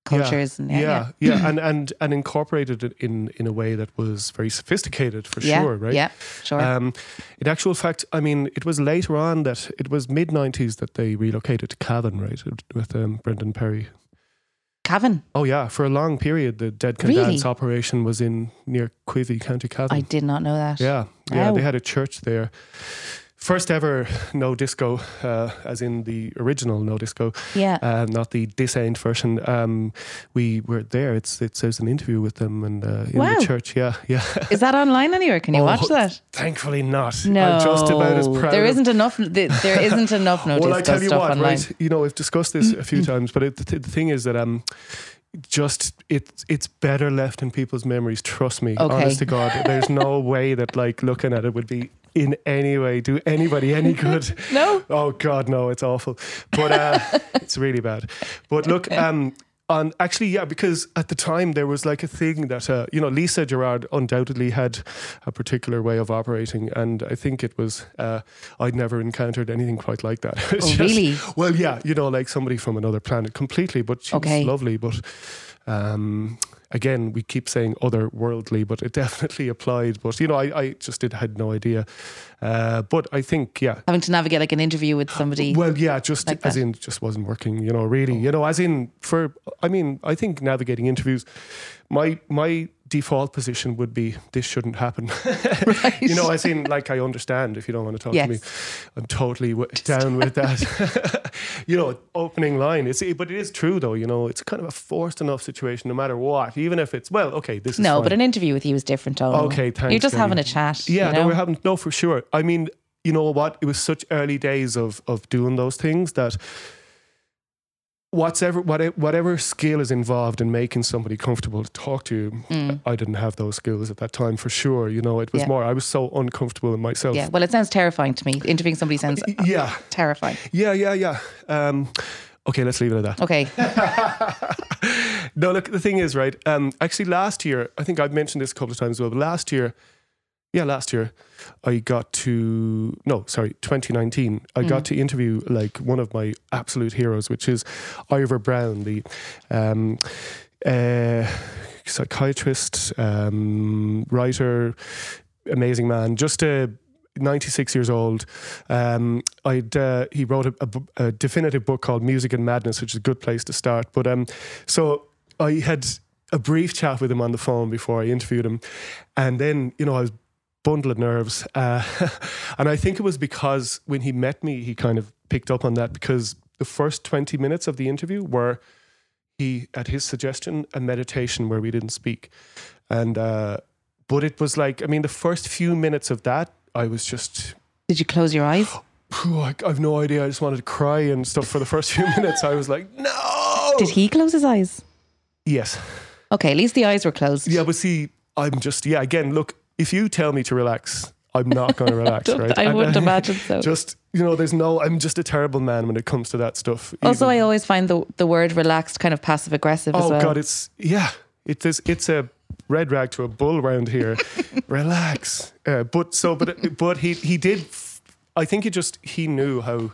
cultures. And yeah, yeah, yeah, and and and incorporated it in in a way that was very sophisticated for yeah, sure, right? Yeah, sure. Um, in actual fact, I mean, it was later on that it was mid '90s that they relocated to Cavan, right, with um, Brendan Perry. Cavan. Oh yeah, for a long period, the Dead Can Really? Dance operation was in near Quivvy, County Cavan. I did not know that. yeah, yeah, Wow. they had a church there. First ever no disco, uh, as in the original no disco, Yeah. uh, not the disained version. Um, we were there. It's it says an interview with them and uh, in Wow. the church. Yeah, yeah. Is that online anywhere? Can you Oh, watch that? Thankfully not. No, I'm just about as proud. there isn't enough. th- There isn't enough no well, I disco tell you stuff what, online. right? You know, we've discussed this a few times, but it, the, the thing is that um, just it's it's better left in people's memories. Trust me, Okay. honest to God, there's no way that like looking at it would be in any way do anybody any good. No? Oh God, no, it's awful. But uh, it's really bad. But look, um. On actually, yeah, because at the time there was like a thing that uh, you know Lisa Gerrard undoubtedly had a particular way of operating, and I think it was uh, I'd never encountered anything quite like that. Oh, really? Well, yeah, you know, like somebody from another planet completely, but she Okay. was lovely. But um, again, we keep saying otherworldly, but it definitely applied. But you know, I, I just did had no idea. Uh, but I think, yeah, Having to navigate like an interview with somebody. well, yeah, just like as that. In, just wasn't working. You know, really. You know, as in for. I mean, I think navigating interviews, my my default position would be this shouldn't happen. you know, I in, like I understand if you don't want to talk to me, I'm totally w- down with that. you know, opening line. It's but it is true though. You know, it's kind of a forced enough situation, no matter what. Even if it's well, okay, this is no, fine. but an interview with you is different. Donal. Okay, thanks, You're just having a chat. Yeah, you no, we're having no for sure. I mean, you know what? It was such early days of of doing those things that whatever whatever, whatever skill is involved in making somebody comfortable to talk to you, I didn't have those skills at that time for sure. You know, it was Mm. Yeah. more I was so uncomfortable in myself. Yeah. Well, it sounds terrifying to me. Interviewing somebody sounds Yeah, terrifying. yeah, yeah, yeah. Um, okay, let's leave it at that. Okay. No, look, the thing is, right? Um, actually, last year, I think I've mentioned this a couple of times as well. But last year, yeah, last year, I got to no, sorry, 2019. I got to interview like one of my absolute heroes, which is Ivor Browne, the um, uh, psychiatrist, um, writer, amazing man. Just a 96 years old. Um, I'd uh, he wrote a, a a definitive book called Music and Madness, which is a good place to start. But um, so I had a brief chat with him on the phone before I interviewed him, and then you know I was bundle of nerves, uh, and I think it was because when he met me, he kind of picked up on that because the first 20 minutes of the interview were he at his suggestion a meditation where we didn't speak and uh but it was like i mean the first few minutes of that i was just Did you close your eyes? I, I've no idea i just wanted to cry and stuff for the first few minutes i was like no Did he close his eyes? yes Okay, at least the eyes were closed. yeah but see i'm just yeah again look if you tell me to relax i'm not going to relax right I And, wouldn't uh, imagine so. just you know there's no i'm just a terrible man when it comes to that stuff Also, Even- I always find the the word relaxed kind of passive aggressive as Oh well. God, it's yeah, it is. It's a red rag to a bull round here. Relax, uh, but so, but but he he did. f- I think he just he knew how.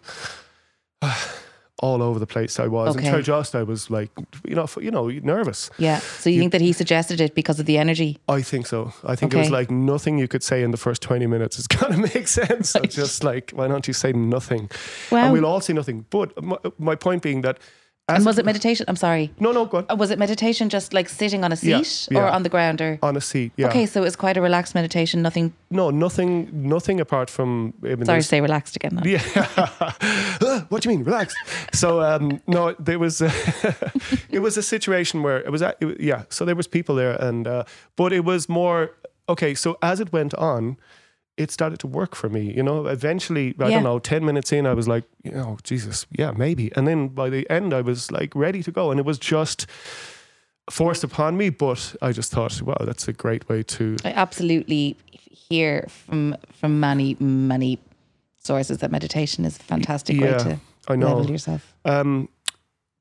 All over the place I was, Okay. and I was like, you know, you know, nervous. yeah. So you, think that he suggested it because of the energy? I think so. I think it was like nothing you could say in the first 20 minutes is going to make sense. So just like, why don't you say nothing? Wow. And we'll all say nothing. But my, my point being that. And was it meditation? I'm sorry. No, no, go on. Uh, Was it meditation just like sitting on a Yeah, seat or on the ground or? On a seat, yeah. Okay, so it was quite a relaxed meditation. Nothing. No, nothing, nothing apart from. I mean, Sorry to say relaxed again. now. Yeah. Ah, what do you mean? relaxed? So um, no, there was a, it was a situation where it was, a- it was yeah. So there was people there, and uh, but it was more okay. So as it went on, it started to work for me. You know, eventually, I Yeah. don't know, ten minutes in, I was like, you know, Jesus, yeah, maybe. And then by the end, I was like ready to go, and it was just forced upon me. But I just thought, wow, that's a great way to. I absolutely hear from from many many sources that meditation is a fantastic way to I know. level yourself. Um,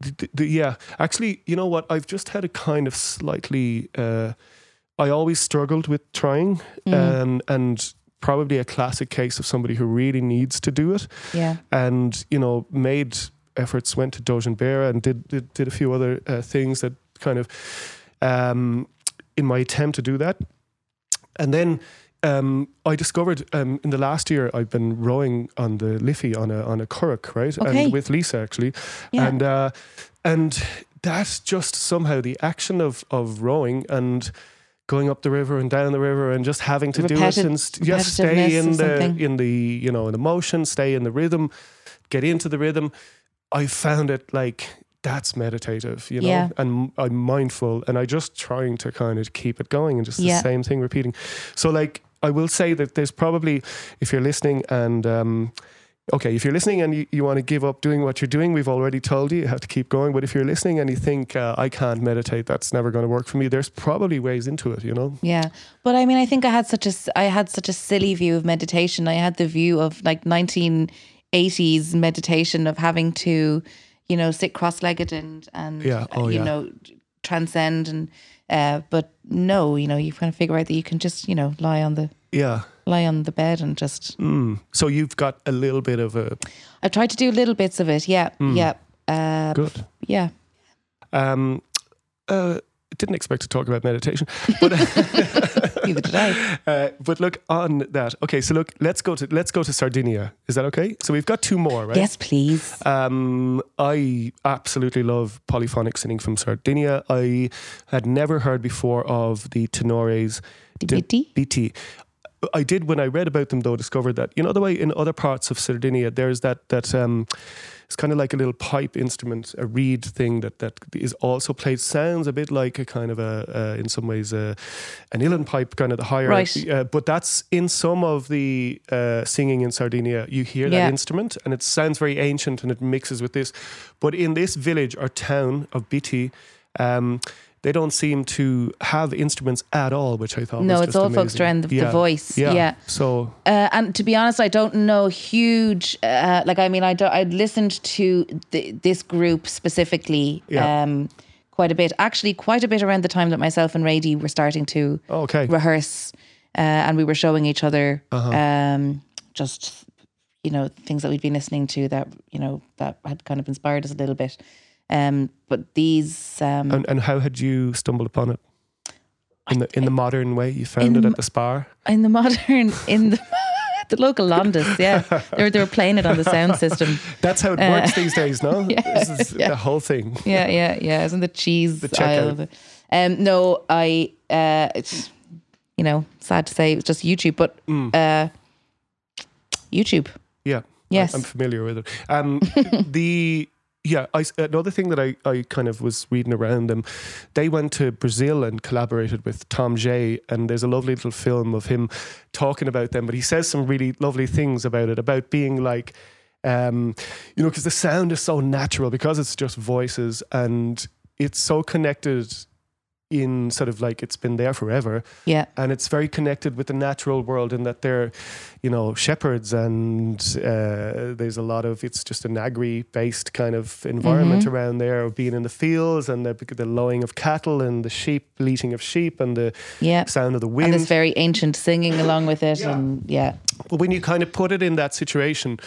the, the, the- yeah, actually, you know what? I've just had a kind of slightly. Uh, I always struggled with trying, and and probably a classic case of somebody who really needs to do it, Yeah. and you know made efforts, went to Dojan Bear and did did, did a few other uh, things that kind of, um, in my attempt to do that, and then. Um, I discovered um, in the last year I've been rowing on the Liffey on a on a currach, right? Okay. And with Lisa actually, Yeah. and uh, and that's just somehow the action of of rowing and going up the river and down the river and just having to do it and st- just stay in the in the you know in the motion, stay in the rhythm, get into the rhythm. I found it like that's meditative, you know, Yeah. and I'm mindful, and I just trying to kind of keep it going and just Yeah. the same thing repeating. So like I will say that there's probably if you're listening and um, okay, if you're listening and you, you want to give up doing what you're doing, we've already told you you have to keep going. But if you're listening and you think uh, I can't meditate, that's never going to work for me. There's probably ways into it, you know. Yeah, but I mean, I think I had such a I had such a silly view of meditation. I had the view of like 1980s meditation of having to, you know, sit cross-legged and and Yeah, oh, you yeah. know transcend and. Uh, but no, you know, you kind of figure out that you can just, you know, lie on the Yeah. lie on the bed and just. Mm. So you've got a little bit of a I've tried to do little bits of it. Yeah, yeah, uh, good. yeah. Um, uh, didn't expect to talk about meditation, but Neither did I. uh, but look on that. Okay, so look, let's go to let's go to Sardinia. Is that okay? So we've got two more, right? Yes, please. Um, I absolutely love polyphonic singing from Sardinia. I had never heard before of the tenores Di Bitti. I did when I read about them though discovered that you know the way in other parts of Sardinia there's that that um it's kind of like a little pipe instrument a reed thing that that is also played sounds a bit like a kind of a uh, in some ways a, an uilleann pipe kind of the higher Right. uh, but that's in some of the uh, singing in Sardinia you hear that instrument and it sounds very ancient and it mixes with this but in this village or town of Bitti um, they don't seem to have instruments at all, which I thought was. No, it's all amazing. focused around the- the voice. Yeah. So Uh, and to be honest, I don't know huge. Uh, like, I mean, I don't, I'd listened to th- this group specifically Yeah. um, quite a bit. Actually, quite a bit around the time that myself and Radie were starting to okay, rehearse uh, and we were showing each other Uh-huh. um, just you know things that we'd been listening to that you know that had kind of inspired us a little bit. Um, but these um, And, and how had you stumbled upon it? In the in the modern way, you found it at the spa? in the modern in the the local Londis, yeah, they were they were playing it on the sound system. That's how it works these days, no? Uh, yeah, this is yeah. the whole thing. yeah, yeah, yeah. Isn't the cheese The aisle? Um, no, I. Uh, it's you know sad to say it's just YouTube, but Mm. uh, YouTube. Yeah. Yes. I, am familiar with it. Um, the yeah, I, another thing that I, I kind of was reading around them, they went to Brazil and collaborated with Tom Jay, and there's a lovely little film of him talking about them. But he says some really lovely things about it, about being like, um, you know, because the sound is so natural because it's just voices and it's so connected in sort of like it's been there forever Yeah, and it's very connected with the natural world in that they're you know shepherds and uh, there's a lot of it's just an agri based kind of environment Mm-hmm. around there of being in the fields and the, the lowing of cattle and the sheep bleating of sheep and the yeah. sound of the wind And this very ancient singing along with it, and yeah, but when you kind of put it in that situation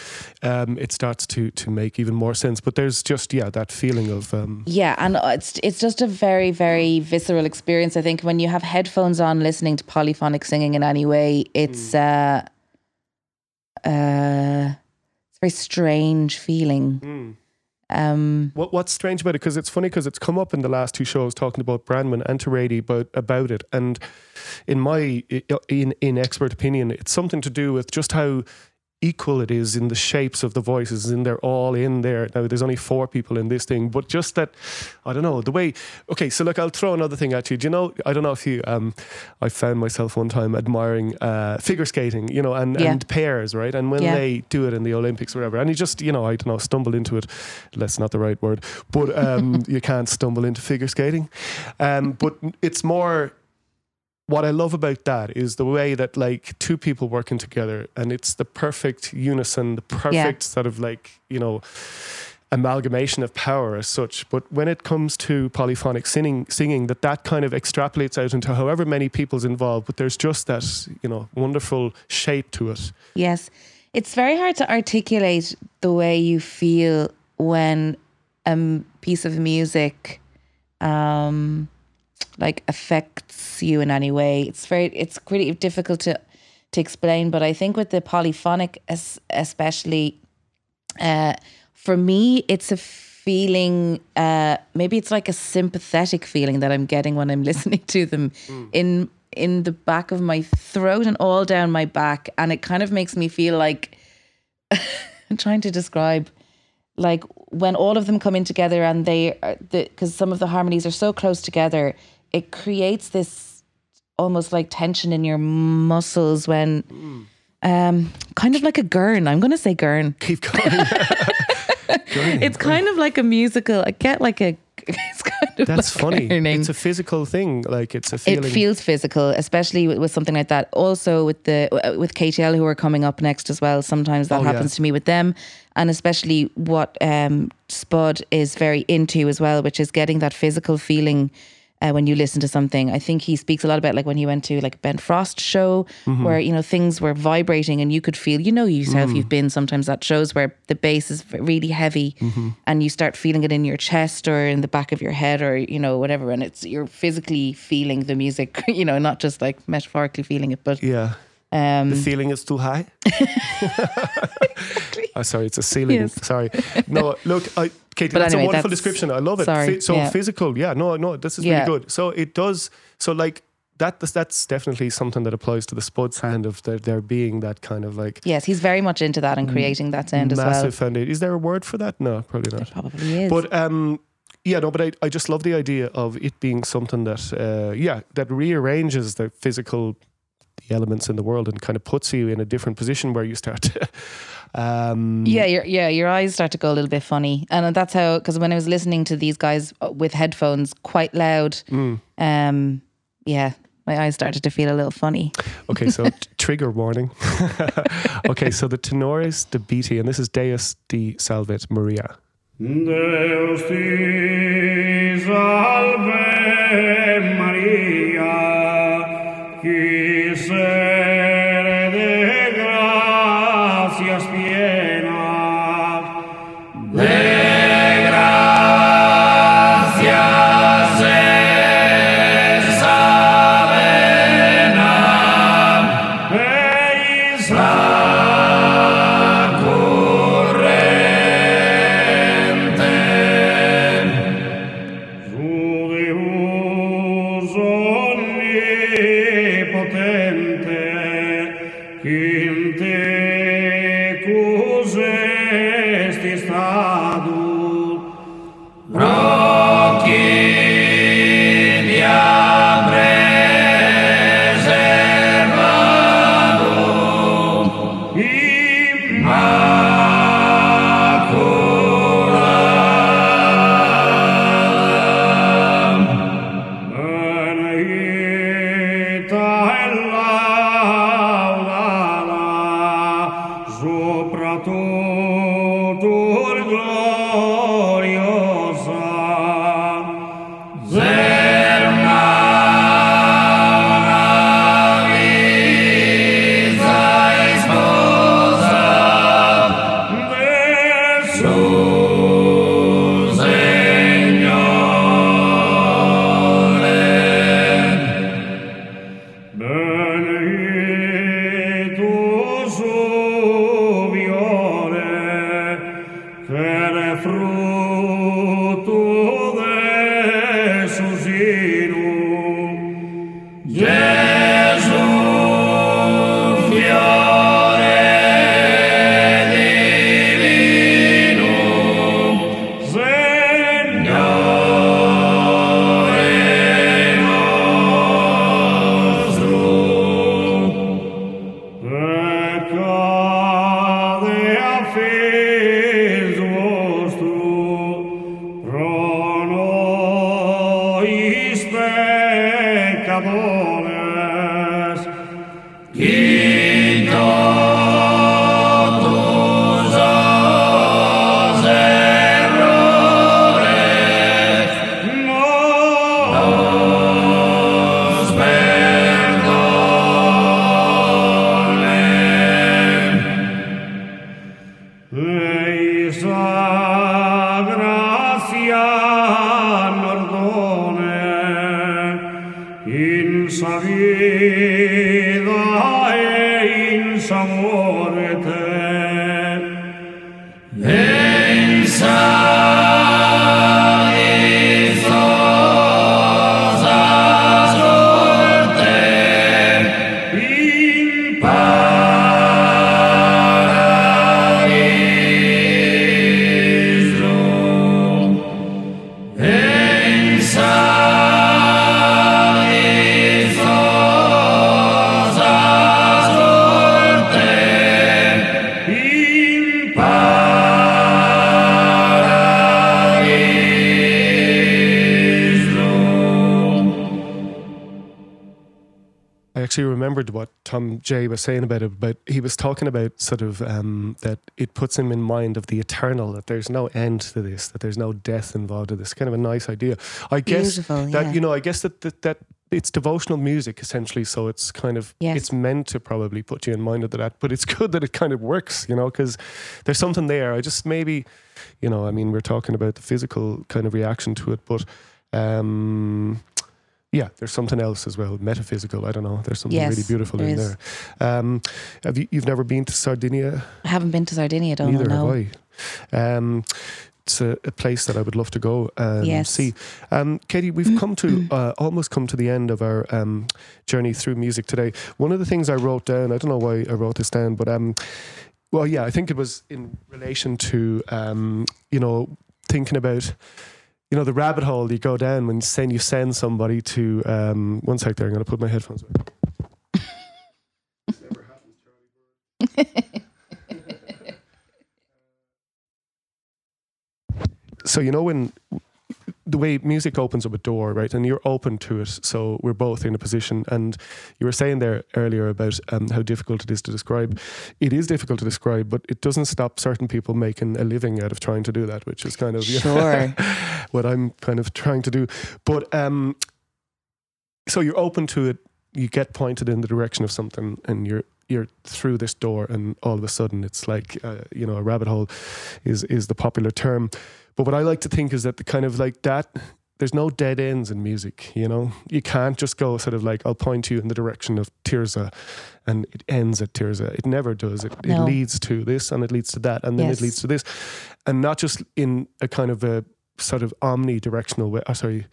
um, it starts to to make even more sense but there's just yeah that feeling of um, yeah, and it's it's just a very very visceral experience. I think when you have headphones on, listening to polyphonic singing in any way, it's uh, uh, it's a very strange feeling. Um, What, what's strange about it? Because it's funny because it's come up in the last two shows talking about Brandman and Terady about about it, and in my in in expert opinion, it's something to do with just how equal it is in the shapes of the voices, and they're all in there. Now there's only four people in this thing, but just that I don't know the way. Okay, so look, I'll throw another thing at you. Do you know? I don't know if you. Um, I found myself one time admiring uh, figure skating, you know, and, Yeah. and pairs, right? And when Yeah. they do it in the Olympics or whatever, and you just, you know, I don't know, stumble into it. That's not the right word, but um, you can't stumble into figure skating. Um, but it's more. What I love about that is the way that like two people working together, and it's the perfect unison, the perfect sort of like you know amalgamation of power as such. But when it comes to polyphonic singing, singing that that kind of extrapolates out into however many people's involved, but there's just that you know wonderful shape to it. Yes. It's very hard to articulate the way you feel when a piece of music um like affects you in any way. It's very it's pretty difficult to to explain, but I think with the polyphonic es- especially uh for me it's a feeling uh maybe it's like a sympathetic feeling that I'm getting when I'm listening to them in in the back of my throat and all down my back and it kind of makes me feel like I'm trying to describe like when all of them come in together and they are because some of the harmonies are so close together it creates this almost like tension in your muscles when um kind of like a gurn i'm going to say gurn Keep going. it's kind of like a musical i get like a it's kind of That's like funny. gurning. It's a physical thing. Like it's a feeling. It feels physical, especially with, with something like that. Also with the uh, with KTL who are coming up next as well. Sometimes that Oh, yeah. happens to me with them, and especially what um, Spud is very into as well, which is getting that physical feeling. Uh, when you listen to something, I think he speaks a lot about like when he went to like a Ben Frost show Mm-hmm. where you know things were vibrating and you could feel, you know, yourself Mm. you've been sometimes at shows where the bass is really heavy Mm-hmm. and you start feeling it in your chest or in the back of your head or you know whatever, and it's you're physically feeling the music, you know, not just like metaphorically feeling it, but yeah. Um, The ceiling is too high. oh, sorry, it's a ceiling. Yes. Sorry. No, look, I, Katie, But that's anyway, a wonderful that's- description. I love it. sorry, so yeah. physical, yeah. No, no, this is Yeah. really good. So it does. So like that. That's definitely something that applies to the sports sound of there, there being that kind of like yes, he's very much into that and creating that sound as well. massive foundation. Is there a word for that? No, probably not. Probably is. But um, yeah, no, but I, I just love the idea of it being something that, uh, yeah, that rearranges the physical the elements in the world and kind of puts you in a different position where you start to. Um, Yeah, your yeah, your eyes start to go a little bit funny, and that's how. Because when I was listening to these guys uh, with headphones, quite loud, Mm. um, yeah, my eyes started to feel a little funny. Okay, so t- trigger warning. okay, so the tenores, the Bitti, and this is Deus di Salvet Maria. Saying about it, but he was talking about sort of um, that it puts him in mind of the eternal, that there's no end to this, that there's no death involved in this. Kind of a nice idea. I guess Beautiful, that yeah. you know, I guess that, that that it's devotional music essentially, so it's kind of Yes. it's meant to probably put you in mind of that, but it's good that it kind of works, you know, because there's something there. I just maybe, you know, I mean, we're talking about the physical kind of reaction to it, but. Um, yeah, there's something else as well, metaphysical. I don't know. There's something Yes, really beautiful there in is. there. Um, have you? You've never been to Sardinia? I haven't been to Sardinia, don't Neither know. have I. Um, it's a, a place that I would love to go and Yes. see. Um, Katie, we've come to uh, almost come to the end of our um, journey through music today. One of the things I wrote down, I don't know why I wrote this down, but um, well, yeah, I think it was in relation to um, you know thinking about you know the rabbit hole you go down when saying you send somebody to um, one sec there. I'm going to put my headphones on. so you know when the way music opens up a door, right, and you're open to it. So we're both in a position. And you were saying there earlier about um, how difficult it is to describe. It is difficult to describe, but it doesn't stop certain people making a living out of trying to do that, which is kind of Sure. what I'm kind of trying to do. But um, so you're open to it. You get pointed in the direction of something, and you're you're through this door and all of a sudden it's like uh, you know a rabbit hole is is the popular term. But what i like to think is that the kind of like that there's no dead ends in music you know? You can't just go sort of like i'll point you in the direction of Tirzah and it ends at Tirzah. It never does. It, it leads to this and it leads to that and then Yes. it leads to this. And not just in a kind of a sort of omnidirectional way oh, sorry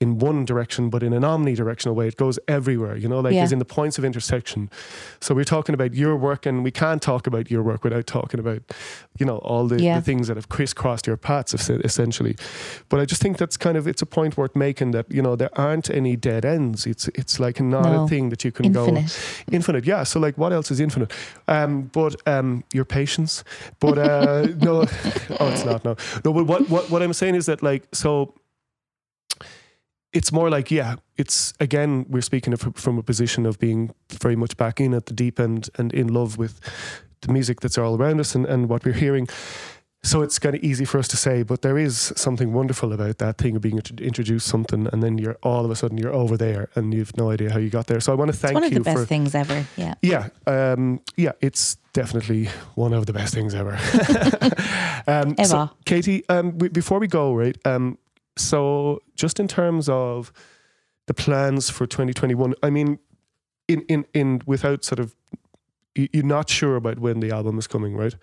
in one direction, but in an omnidirectional way. It goes everywhere, you know, like Yeah. as in the points of intersection. So we're talking about your work, and we can't talk about your work without talking about, you know, all the, Yeah. the things that have crisscrossed your paths, essentially. But I just think that's kind of it's a point worth making that you know there aren't any dead ends. It's it's like not No. a thing that you can go Infinite. infinite. Yeah. So like, what else is infinite? Um, but um, your patience. But uh, no, oh, it's not. No, no. But what what what I'm saying is that like so it's more like yeah it's again we're speaking of, from a position of being very much back in at the deep end and in love with the music that's all around us and, and what we're hearing so it's kind of easy for us to say but there is something wonderful about that thing of being int- introduced something and then you're all of a sudden you're over there and you've no idea how you got there so i want to thank It's one of you the best for things ever. Yeah. yeah, um, yeah, it's definitely one of the best things ever. um, so, Ever. Katie, um, we, before we go, right? So, just in terms of the plans for 2021, I mean, in in in without sort of, you- you're not sure about when the album is coming, right?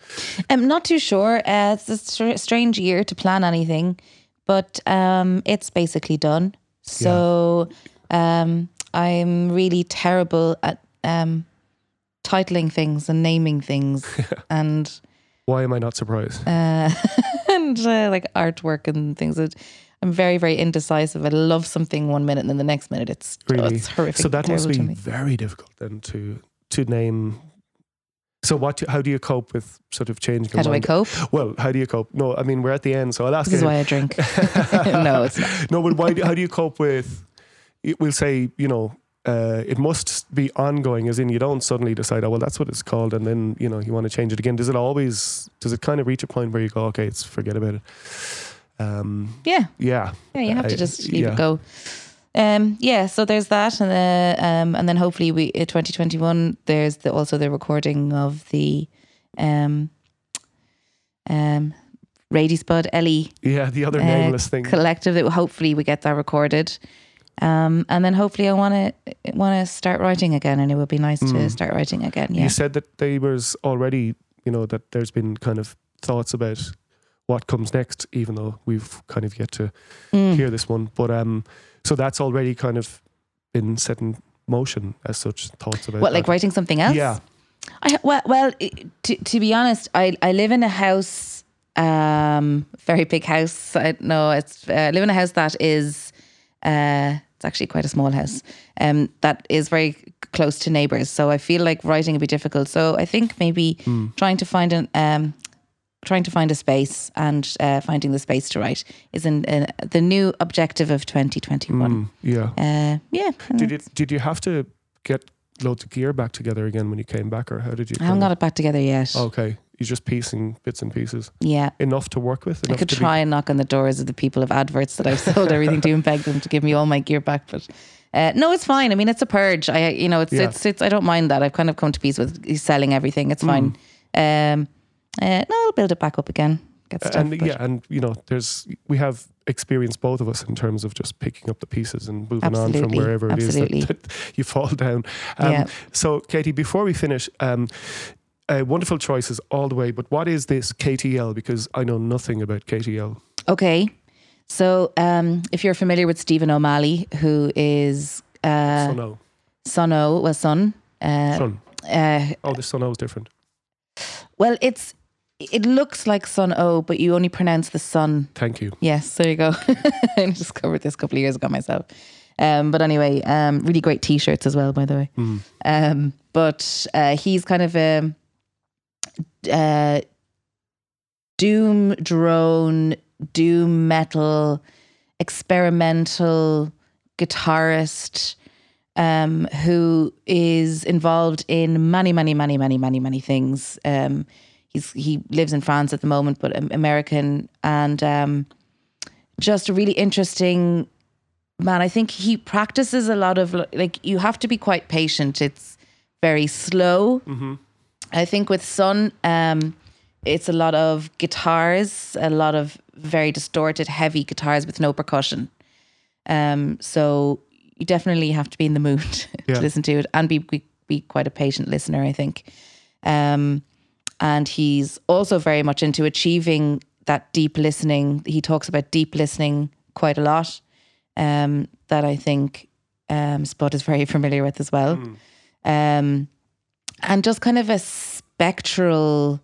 I'm not too sure. Uh, it's a str- strange year to plan anything, but um, it's basically done. So um, I'm really terrible at um, titling things and naming things and Why am I not surprised? uh, and uh, like artwork and things. That I'm very very indecisive. I love something one minute and then the next minute it's oh, really? it's horrific. so that must be very difficult then to to name. So what? How do you cope with sort of changing? How do I cope? Well, how do you cope? No, I mean we're at the end, so I'll ask This is you. why I drink. no, it's not. no, but why? do- How do you cope with? it- We'll say you know. Uh, it must be ongoing, as in you don't suddenly decide, oh well, that's what it's called, and then you know you want to change it again. Does it always? Does it kind of reach a point where you go, okay, it's forget about it? Um, Yeah. yeah, Yeah, you have to just leave yeah. it go. Um, yeah, so there's that, and uh, um, and then hopefully we uh, 2021. There's the, also the recording of the um, um, Radie Spud Ellie yeah. The other uh, nameless thing. collective. That hopefully we get that recorded, um, and then hopefully I want to want to start writing again, and it would be nice to start writing again. Yeah, You said that there was already, you know, that there's been kind of thoughts about what comes next, even though we've kind of yet to Mm. hear this one. But um, so that's already kind of been set in motion as such. Thoughts about what like that. writing something else? Yeah, I well, well, to to be honest, I I live in a house, um, very big house. I no, it's uh, I live in a house that is, uh, it's actually quite a small house, um, that is very close to neighbors. So I feel like writing would be difficult. So I think maybe trying to find an um. Trying to find a space and uh, finding the space to write is in, in the new objective of 2021. Mm, yeah. Uh, yeah, Did you did you have to get loads of gear back together again when you came back, or how did you? I haven't got it back together yet. Okay, you're just piecing bits and pieces Yeah, enough to work with. I could to be- try and knock on the doors of the people of adverts that I've sold everything to and beg them to give me all my gear back. But uh, no, it's fine. I mean, it's a purge. I, you know, it's Yeah. it's it's. I don't mind that. I've kind of come to peace with selling everything. It's fine. Um, uh, no, I'll build it back up again. Get stuff. and yeah, and you know, there's we have experienced both of us in terms of just picking up the pieces and moving on from wherever it absolutely. is that, that you fall down. Um, Yeah. So, Katie, before we finish, um, uh, wonderful choices all the way. But what is this KTL? Because I know nothing about KTL. Okay. So, um, if you're familiar with Stephen O'Malley, who is uh, so no, Son well, Son. Uh, Sun. uh, Oh, the Sun O is different. well, it's it looks like Sun O, but you only pronounce the Sun Thank you. Yes, there you go. I discovered this a couple of years ago myself. Um, but anyway, um, really great t-shirts as well, by the way. Um, but uh, he's kind of a uh, doom drone, doom metal, experimental guitarist um, who is involved in many, many, many, many, many, many things. He's he lives in France at the moment, but American and um, just a really interesting man. I think he practices a lot of like you have to be quite patient. It's very slow. Mm-hmm. I think with Sun, um, it's a lot of guitars, a lot of very distorted, heavy guitars with no percussion. Um, so you definitely have to be in the mood Yeah. to listen to it and be, be be quite a patient listener. I think. Um, and he's also very much into achieving that deep listening. He talks about deep listening quite a lot. Um, that I think um, Spud is very familiar with as well. Um, and just kind of a spectral,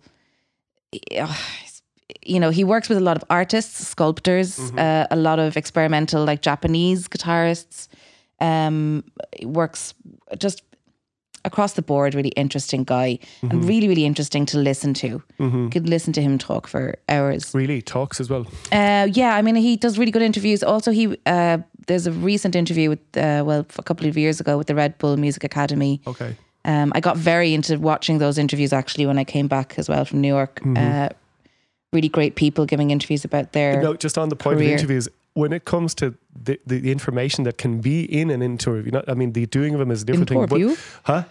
you know, he works with a lot of artists, sculptors, uh, a lot of experimental, like Japanese guitarists. Um, works just across the board, really interesting guy and really, really interesting to listen to. You could listen to him talk for hours. Really talks as well. Uh, yeah, I mean, he does really good interviews. Also, he uh, there's a recent interview with uh, well, a couple of years ago with the Red Bull Music Academy. Okay. Um, I got very into watching those interviews actually when I came back as well from New York. Uh, really great people giving interviews about their. No, just on the point career. of interviews, when it comes to the, the, information that can be in an interview, not, I mean, the doing of them is a different thing. Interview? But, huh?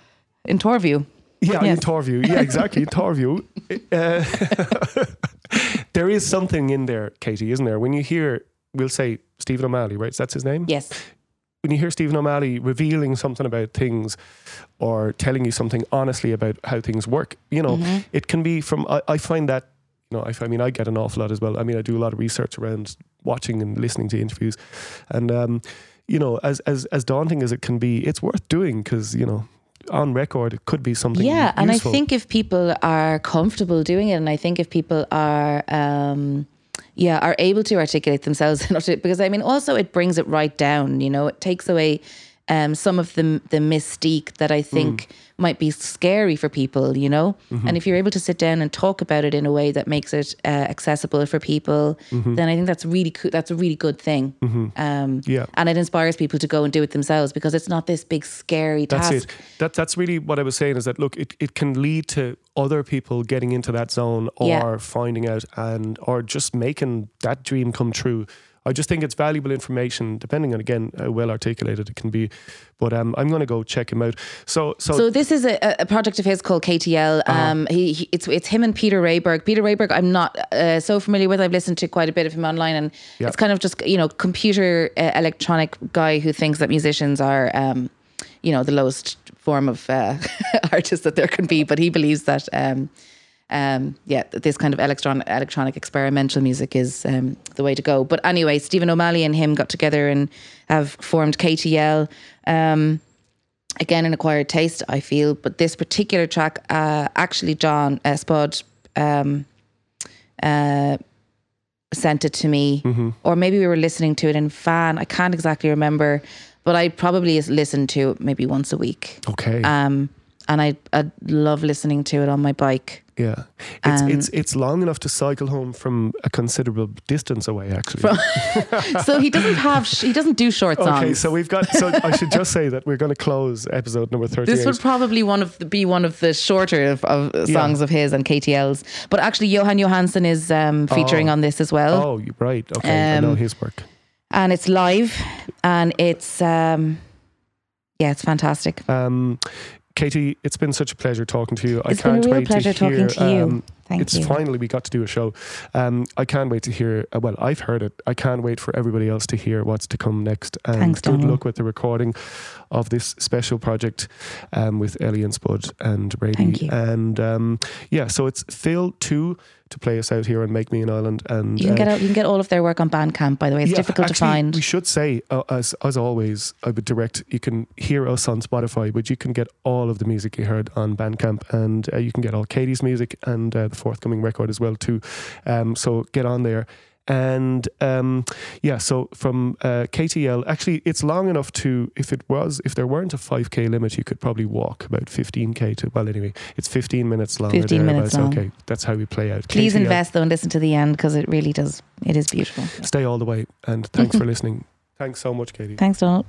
In Torview. Yeah, Yes. interview. Yeah, exactly. interview. Uh, there is something in there, Katie, isn't there? When you hear, we'll say Stephen O'Malley, right? That's his name? Yes. When you hear Stephen O'Malley revealing something about things or telling you something honestly about how things work, you know, Mm-hmm. it can be from, I, I find that, you know, I, I mean, I get an awful lot as well. I mean, I do a lot of research around watching and listening to interviews. And, um, you know, as, as, as daunting as it can be, it's worth doing because, you know, on record, it could be something Yeah, and I think if people are comfortable doing it, and I think if people are, um, yeah, are able to articulate themselves enough to, because I mean, also it brings it right down. You know, it takes away um, some of the the mystique that I think might be scary for people. You know, and if you're able to sit down and talk about it in a way that makes it uh, accessible for people, then I think that's really cool. That's a really good thing. Um, Yeah. and it inspires people to go and do it themselves because it's not this big scary That's task. it. That that's really what I was saying is that look, it, it can lead to other people getting into that zone or Yeah. finding out and or just making that dream come true. I just think it's valuable information, depending on again how well articulated it can be. But um, I'm going to go check him out. So so, So this is a, a project of his called KTL. Uh-huh. Um, he, he it's it's him and Peter Rehberg. Peter Rehberg, I'm not uh, so familiar with. I've listened to quite a bit of him online, and Yeah. it's kind of just you know computer uh, electronic guy who thinks that musicians are um, you know the lowest form of uh, artist that there can be, but he believes that. Um, um, yeah, this kind of electron electronic experimental music is um, the way to go. But anyway, Stephen O'Malley and him got together and have formed KTL. Um, again an acquired taste i feel. But this particular track uh actually john uh, spud um uh sent it to me. Or maybe we were listening to it in fan. I can't exactly remember. But i probably listened to it maybe once a week. Okay, um and i i love listening to it on my bike yeah, it's um, it's it's long enough to cycle home from a considerable distance away. Actually, so he doesn't have sh- he doesn't do short songs okay. So we've got. So I should just say that we're going to close episode number thirty-eight. This would probably one of the, be one of the shorter of, of songs of his and KTL's. But actually, Jóhann Jóhannsson is um, featuring Oh. on this as well, oh, you're right. Okay, I know Um, his work. and it's live, and it's um, yeah, it's fantastic. Um, Katie, it's been such a pleasure talking to you. It's I been a can't real wait pleasure to hear. talking to you. Um, Thank it's you. finally we got to do a show. Um, I can't wait to hear. Uh, well, I've heard it. I can't wait for everybody else to hear what's to come next. And Thanks, good luck with the recording of this special project um, with Ellie and Spud and Brady. Thank you. And um, yeah, so it's Phil two to play us out here and make me an island. And You can uh, get out, you can get all of their work on Bandcamp. By the way, it's yeah, difficult actually, to find. We should say, uh, as as always, I would direct. You can hear us on Spotify, but you can get all of the music you heard on Bandcamp, and uh, you can get all Katie's music and forthcoming record as well too. Um, so get on there. And um, yeah, so from uh, KTL, actually, it's long enough to if it was if there weren't a five k limit, you could probably walk about fifteen k to. Well, anyway, it's fifteen minutes long. 15 minutes long. Okay, that's how we play out. Please KTL. invest though and listen to the end because it really does. It is beautiful. Stay all the way, and thanks for listening. Thanks so much, Katie. Thanks, Donal.